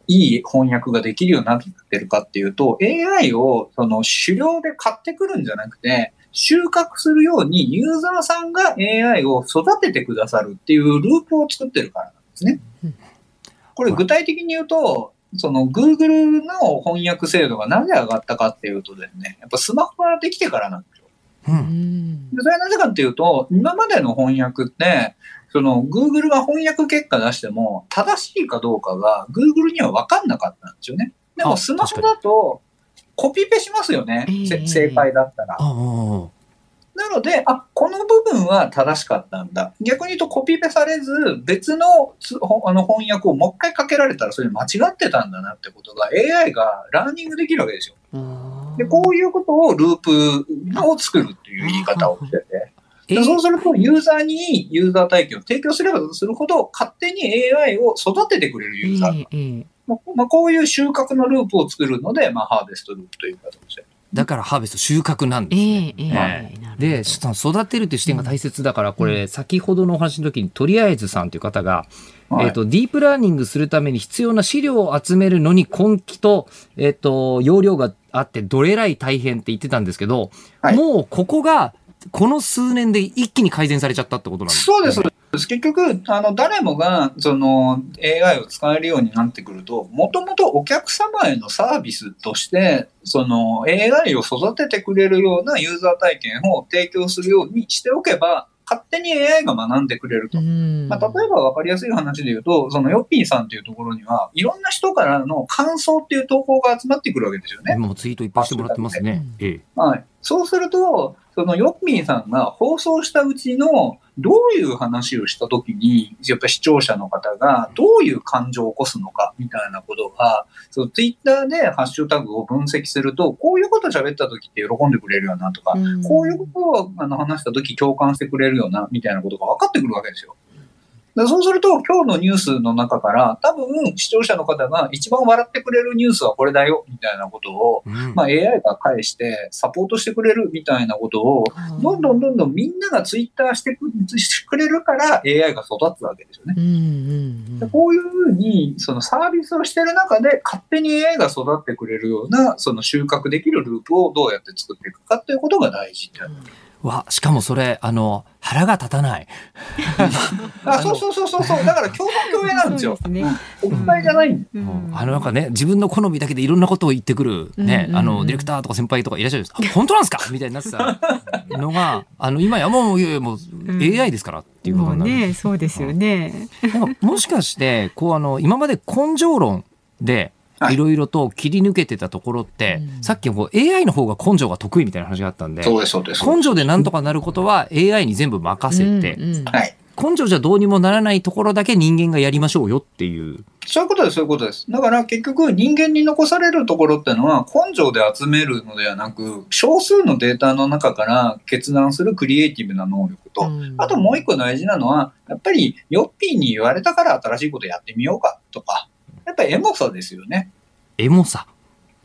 S5: いい翻訳ができるようになってるかっていうと、AI をその狩猟で買ってくるんじゃなくて、収穫するようにユーザーさんが AI を育ててくださるっていうループを作ってるからなんですね
S1: うん。
S5: これ具体的に言うと、その Google の翻訳精度がなぜ上がったかっていうとですね、やっぱスマホができてからなんですよ。
S2: う。
S1: うん
S5: それはなぜかっていうと、今までの翻訳って、その Google が翻訳結果出しても、正しいかどうかが Google には分かんなかったんですよね。でも
S2: あ
S5: スマホだと、コピペしますよね、せ
S1: ええ
S5: 正解だったら。なので、あ、この部分は正しかったんだ。逆に言うとコピペされず、別のあの翻訳をもう一回かけられたらそれ間違ってたんだなってことが AI がラーニングできるわけですよ。で、こういうことをループを作るっていう言い方をしてて。
S2: え
S5: でそうすると、ユーザーにユーザー体験を提供すればするほど、勝手に AI を育ててくれるユーザー。
S1: ええええ
S5: まあまあ、こういう収穫のループを作るので、まあ、ハーベストループという形で。
S2: だからハーベスト収穫なんですね。
S1: ええええ
S2: ええ
S1: なるほど
S2: で、育てるという視点が大切だから、これ、先ほどのお話の時に、とりあえずさんという方が、
S5: はい
S2: えっ、と、ディープラーニングするために必要な資料を集めるのに根気と、えっ、と、容量があって、どれらい大変って言ってたんですけど、
S5: はい
S2: もうここが、この数年で一気に改善されちゃったってことなんです
S5: そうです。結局、あの、誰もが、その、AI を使えるようになってくると、もともとお客様へのサービスとして、その、AI を育ててくれるようなユーザー体験を提供するようにしておけば、勝手に AI が学んでくれると。
S1: うん
S5: まあ、例えば分かりやすい話で言うと、そのヨッピーさんっていうところには、いろんな人からの感想っていう投稿が集まってくるわけですよね。
S2: もうツイートいっぱいしてもらってますね。ええ。
S5: はい。そうすると、そのヨッピーさんが放送したうちの、どういう話をしたときに、やっぱり視聴者の方がどういう感情を起こすのかみたいなことが、そのツイッターでハッシュタグを分析すると、こういうこと喋ったときって喜んでくれるよなとか、
S1: うん
S5: こういうことをあの話したとき共感してくれるよなみたいなことが分かってくるわけですよ。でそうすると、今日のニュースの中から、多分視聴者の方が一番笑ってくれるニュースはこれだよみたいなことを、
S2: うん
S5: まあ、AI が返してサポートしてくれるみたいなことを、どんどんどんどんみんながツイッターしてくれるから AI が育つわけですよね。
S1: うんうん
S5: でこういうふうに、そのサービスをしてる中で勝手に AI が育ってくれるような、その収穫できるループをどうやって作っていくかっていうことが大事である。
S2: わ、しかもそれ、あの、腹が立たない。
S5: あ、そうそうそうそうそう。だから共同共栄なんですよ。
S1: ですね
S5: うん国会じゃない。
S1: うん
S2: あのなんかね、自分の好みだけでいろんなことを言ってくる、ね、
S1: うんうんうん
S2: あの、ディレクターとか先輩とかいらっしゃるんです。あ本当なんですか？みたいになってたのが、あの、今やもう、いやいやもう、AI ですからっていうことになる。
S1: ねそうですよね
S2: なんかもしかして、こう、あの、今まで根性論で、
S5: はい
S2: いろいろと切り抜けてたところって、
S1: うん
S2: さっきこう AI の方が根性が得意みたいな話があったんで、
S5: そうです、そうです。
S2: 根性でなんとかなることは AI に全部任せて、
S1: うんうん
S5: はい。
S2: 根性じゃどうにもならないところだけ人間がやりましょうよっていう。
S5: そういうことです、そういうことです。だから結局人間に残されるところってのは根性で集めるのではなく、少数のデータの中から決断するクリエイティブな能力と、
S1: うん
S5: あともう一個大事なのは、やっぱりヨッピーに言われたから新しいことやってみようかとか、やっぱりエモさですよね。
S2: エモさ。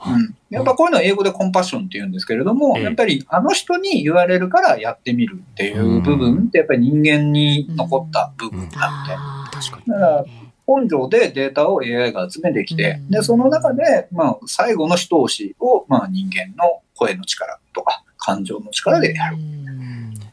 S5: うん。やっぱこういうのは英語でコンパッションって言うんですけれども、
S2: ええ
S5: やっぱりあの人に言われるからやってみるっていう部分ってやっぱり人間に残った部分なので、
S1: あー
S2: 確か
S5: だから根性でデータを AI が集めてきて、
S1: うん
S5: で、その中で、まあ、最後の一押しを、まあ、人間の声の力とか、感情の力でやる。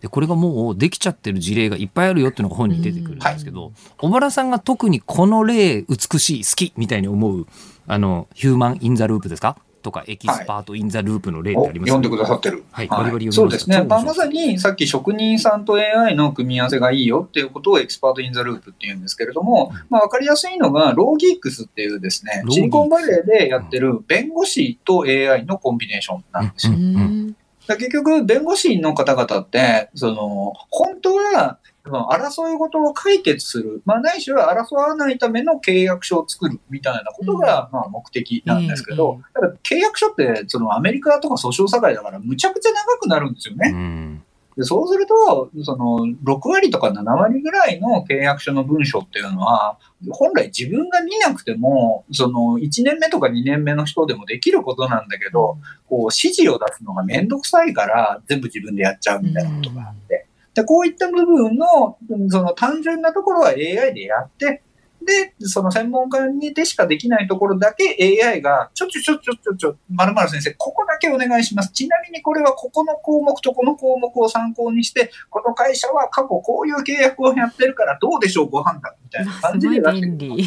S1: うん
S2: でこれがもうできちゃってる事例がいっぱいあるよっていうのが本に出てくるんですけど、小原さんが特にこの例美しい好きみたいに思うあの human in the loop ですか？とか expert in the loop の例ってあります？
S5: 読んでくださってる。
S2: はいバリバリ読みました。
S5: そうですね。まあ、まさにさっき職人さんと AI の組み合わせがいいよっていうことを expert in the loop っていうんですけれども、まあ、わかりやすいのが、 LawGeex っていうですねシリコンバレーでやってる弁護士と AI のコンビネーションなんですよ。
S2: うんうん
S5: 結局、弁護士の方々って、その、本当は、まあ争い事を解決する、まあ、ないしは争わないための契約書を作るみたいなことが、まあ、目的なんですけど、ただ契約書って、そのアメリカとか訴訟社会だから、むちゃくちゃ長くなるんですよね。
S2: うん
S5: でそうすると、その6割とか7割ぐらいの契約書の文書っていうのは、本来自分が見なくても、その1年目とか2年目の人でもできることなんだけど、こう指示を出すのがめんどくさいから全部自分でやっちゃうみたいなことがあって。で、こういった部分の、その単純なところは AI でやって、で、その専門家にでしかできないところだけ AI が、ちょちょちょちょちょちょ、まるまる先生、ここだけお願いします。ちなみにこれはここの項目とこの項目を参考にして、この会社は過去こういう契約をやってるからどうでしょうご判断みたいな感じで出して
S1: 便利。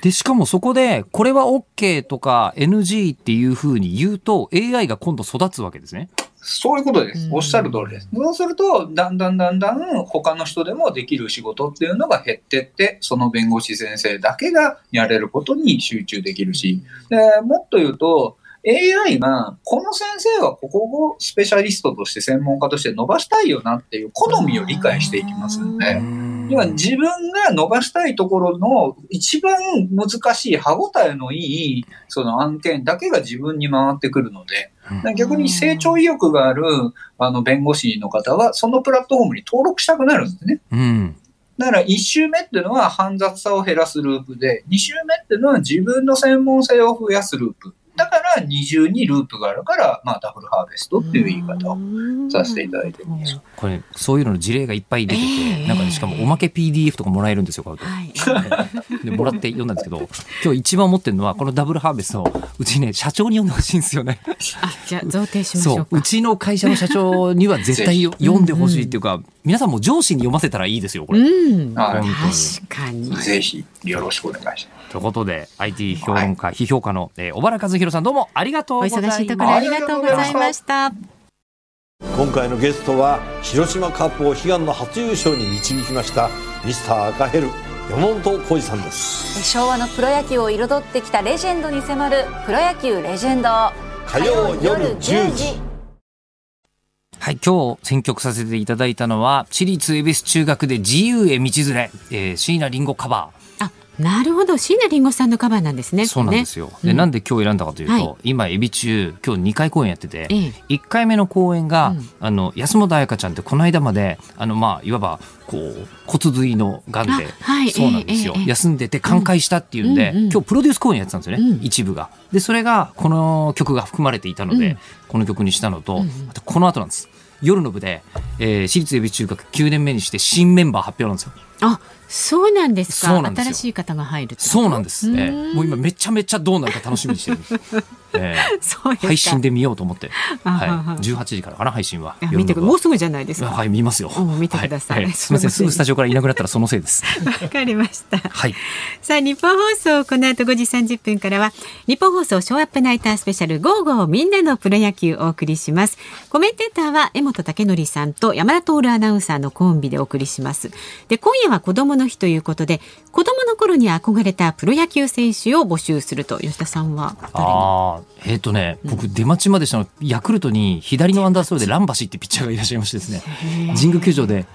S2: でしかもそこでこれは OK とか NG っていうふうに言うと AI が今度育つわけですね。
S5: そういうことです
S1: う。ん
S5: おっしゃる通りです。そうすると、だんだんだんだん他の人でもできる仕事っていうのが減ってって、その弁護士先生だけがやれることに集中できるし、でもっと言うと、AI が、この先生はここをスペシャリストとして専門家として伸ばしたいよなっていう好みを理解していきますので、要は自分が伸ばしたいところの一番難しい歯応えのいいその案件だけが自分に回ってくるので、逆に成長意欲があるあの弁護士の方はそのプラットフォームに登録したくなるんですね。
S2: うん。
S5: だから1周目っていうのは煩雑さを減らすループで、2周目っていうのは自分の専門性を増やすループ。だから二重にループがあるから、まあダブルハーベストっていう言い方をさせていただいてるんです。
S2: これそういうのの事例がいっぱい出てて、
S1: ええ
S2: なんかねしかもおまけ PDF とかもらえるんですよ買うと。
S1: はい。
S2: でもらって読んだんですけど今日一番持ってるのはこのダブルハーベストうちね社長に読んでほしいんですよね。
S1: あ、じゃあ贈呈しましょうか。
S2: うちの会社の社長には絶対よ 読んでほしいっていうか皆さんも上司に読ませたらいいですよこれ。
S1: うん。確かに。
S5: ぜひよろしくお願いします。
S2: ということで IT 評論家、批評家の、えー小原和弘さんどうもありがとう
S1: お
S2: ございます。
S1: 忙しいところありがとうございました。
S3: 今回のゲストは広島カップを悲願の初優勝に導きましたミスター赤ヘル山本浩二さんです
S4: 昭和のプロ野球を彩ってきたレジェンドに迫る「プロ野球レジェンド」
S3: 火曜夜10時
S2: はい、今日選曲させていただいたのは私立恵比寿中学で自由へ道連れ、えー、椎名林檎カバ
S1: あ、なるほど。椎名林檎さんのカバーなんですね。
S2: ー。そうなんですよ。で、
S1: うん
S2: なんで今日選んだかというと、
S1: はい
S2: 今恵比中今日2回公演やってて、
S1: ええ
S2: 1回目の公演が、
S1: うん
S2: あの安本彩香ちゃんってこの間まであのまあいわばこう骨髄のがんで、
S1: あはい
S2: そうなんですよ、
S1: え
S2: 休んでて寛解したっていうんで、
S1: うん
S2: 今日プロデュース公演やってたんですよね、
S1: うん
S2: 一部が。でそれがこの曲が含まれていたので、
S1: うん
S2: この曲にしたのと、この後なんです。夜の部で、えー、私立恵比寿中学9年目にして新メンバー発表なんですよ。
S1: あ、そうなんですか。新しい方が入る
S2: そうなんです。え
S1: うん
S2: ーもう今めちゃめちゃどうなるか楽しみにしてるんです。え。配信で見ようと思って、
S1: あはい
S2: 18時からかな配信は。
S1: 見てもうすぐじゃないですか。
S2: はい見ますよ。
S1: うん見てください
S2: はすみませんすぐスタジオからいなくなったらそのせいです。
S1: わかりました。
S2: はい。
S1: さあ、日本放送、この後5時30分からは、日本放送ショーアップナイタースペシャル、ゴーゴーみんなのプロ野球をお送りします。コメンテーターは、江本武則さんと山田徹アナウンサーのコンビでお送りします。で、今夜は子供の日ということで、子供の頃に憧れたプロ野球選手を募集すると、吉田さんは
S2: ああ、えっ、とね、僕出待ちまでしたの、ヤクルトに左のアンダースローでランバシってピッチャーがいらっしゃいましてですね、神宮球場で、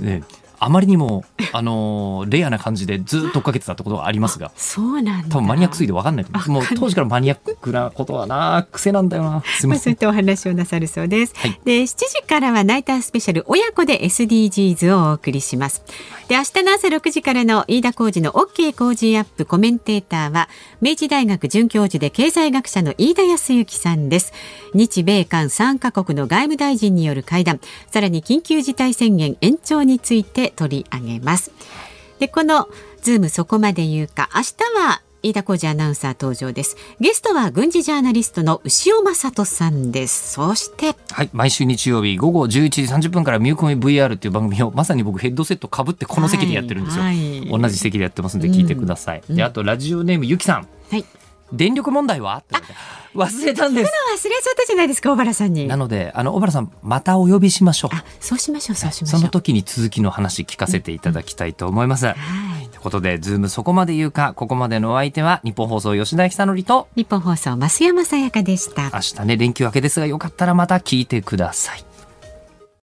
S2: ね、あまりにも、あのーレアな感じでずっと追っかけてたってことがありますが、
S1: そうなんだ。
S2: 多分マニアックすぎて分かんないと思う。もう当時からマニアックなことはな、癖なんだよな。すみません。
S1: まあそういったお話をなさるそうです。
S2: はい
S1: で、7時からはナイタースペシャル親子で SDGs をお送りします。で、明日の朝6時からの飯田浩二の OK 工事アップコメンテーターは、明治大学准教授で経済学者の飯田康之さんです。日米韓3カ国の外務大臣による会談、さらに緊急事態宣言延長について取り上げます。で、このズームそこまで言うか、明日は飯田浩司アナウンサー登場です。ゲストは軍事ジャーナリストの潮匡人さんです。そして
S2: はい毎週日曜日午後11時30分からミューコミ VR っていう番組をまさに僕ヘッドセットかぶってこの席でやってるんですよ、はい。はい、同じ席でやってますんで聞いてください、うん、であとラジオネームゆきさん、はい、電力問題は？忘れたんです。
S1: 忘れちゃったじゃないですか、小原さんに。
S2: なので、あの小原さん、またお呼びしましょう。
S1: そうしましょう、そうしましょう。
S2: その時に続きの話聞かせていただきたいと思います。うん、はい。ということで、ズームそこまで言うか、ここまでのお相手は日本放送吉田久典と
S1: 日本放送増山さやかでした。
S2: 明日ね、連休明けですが、よかったらまた聞いてください。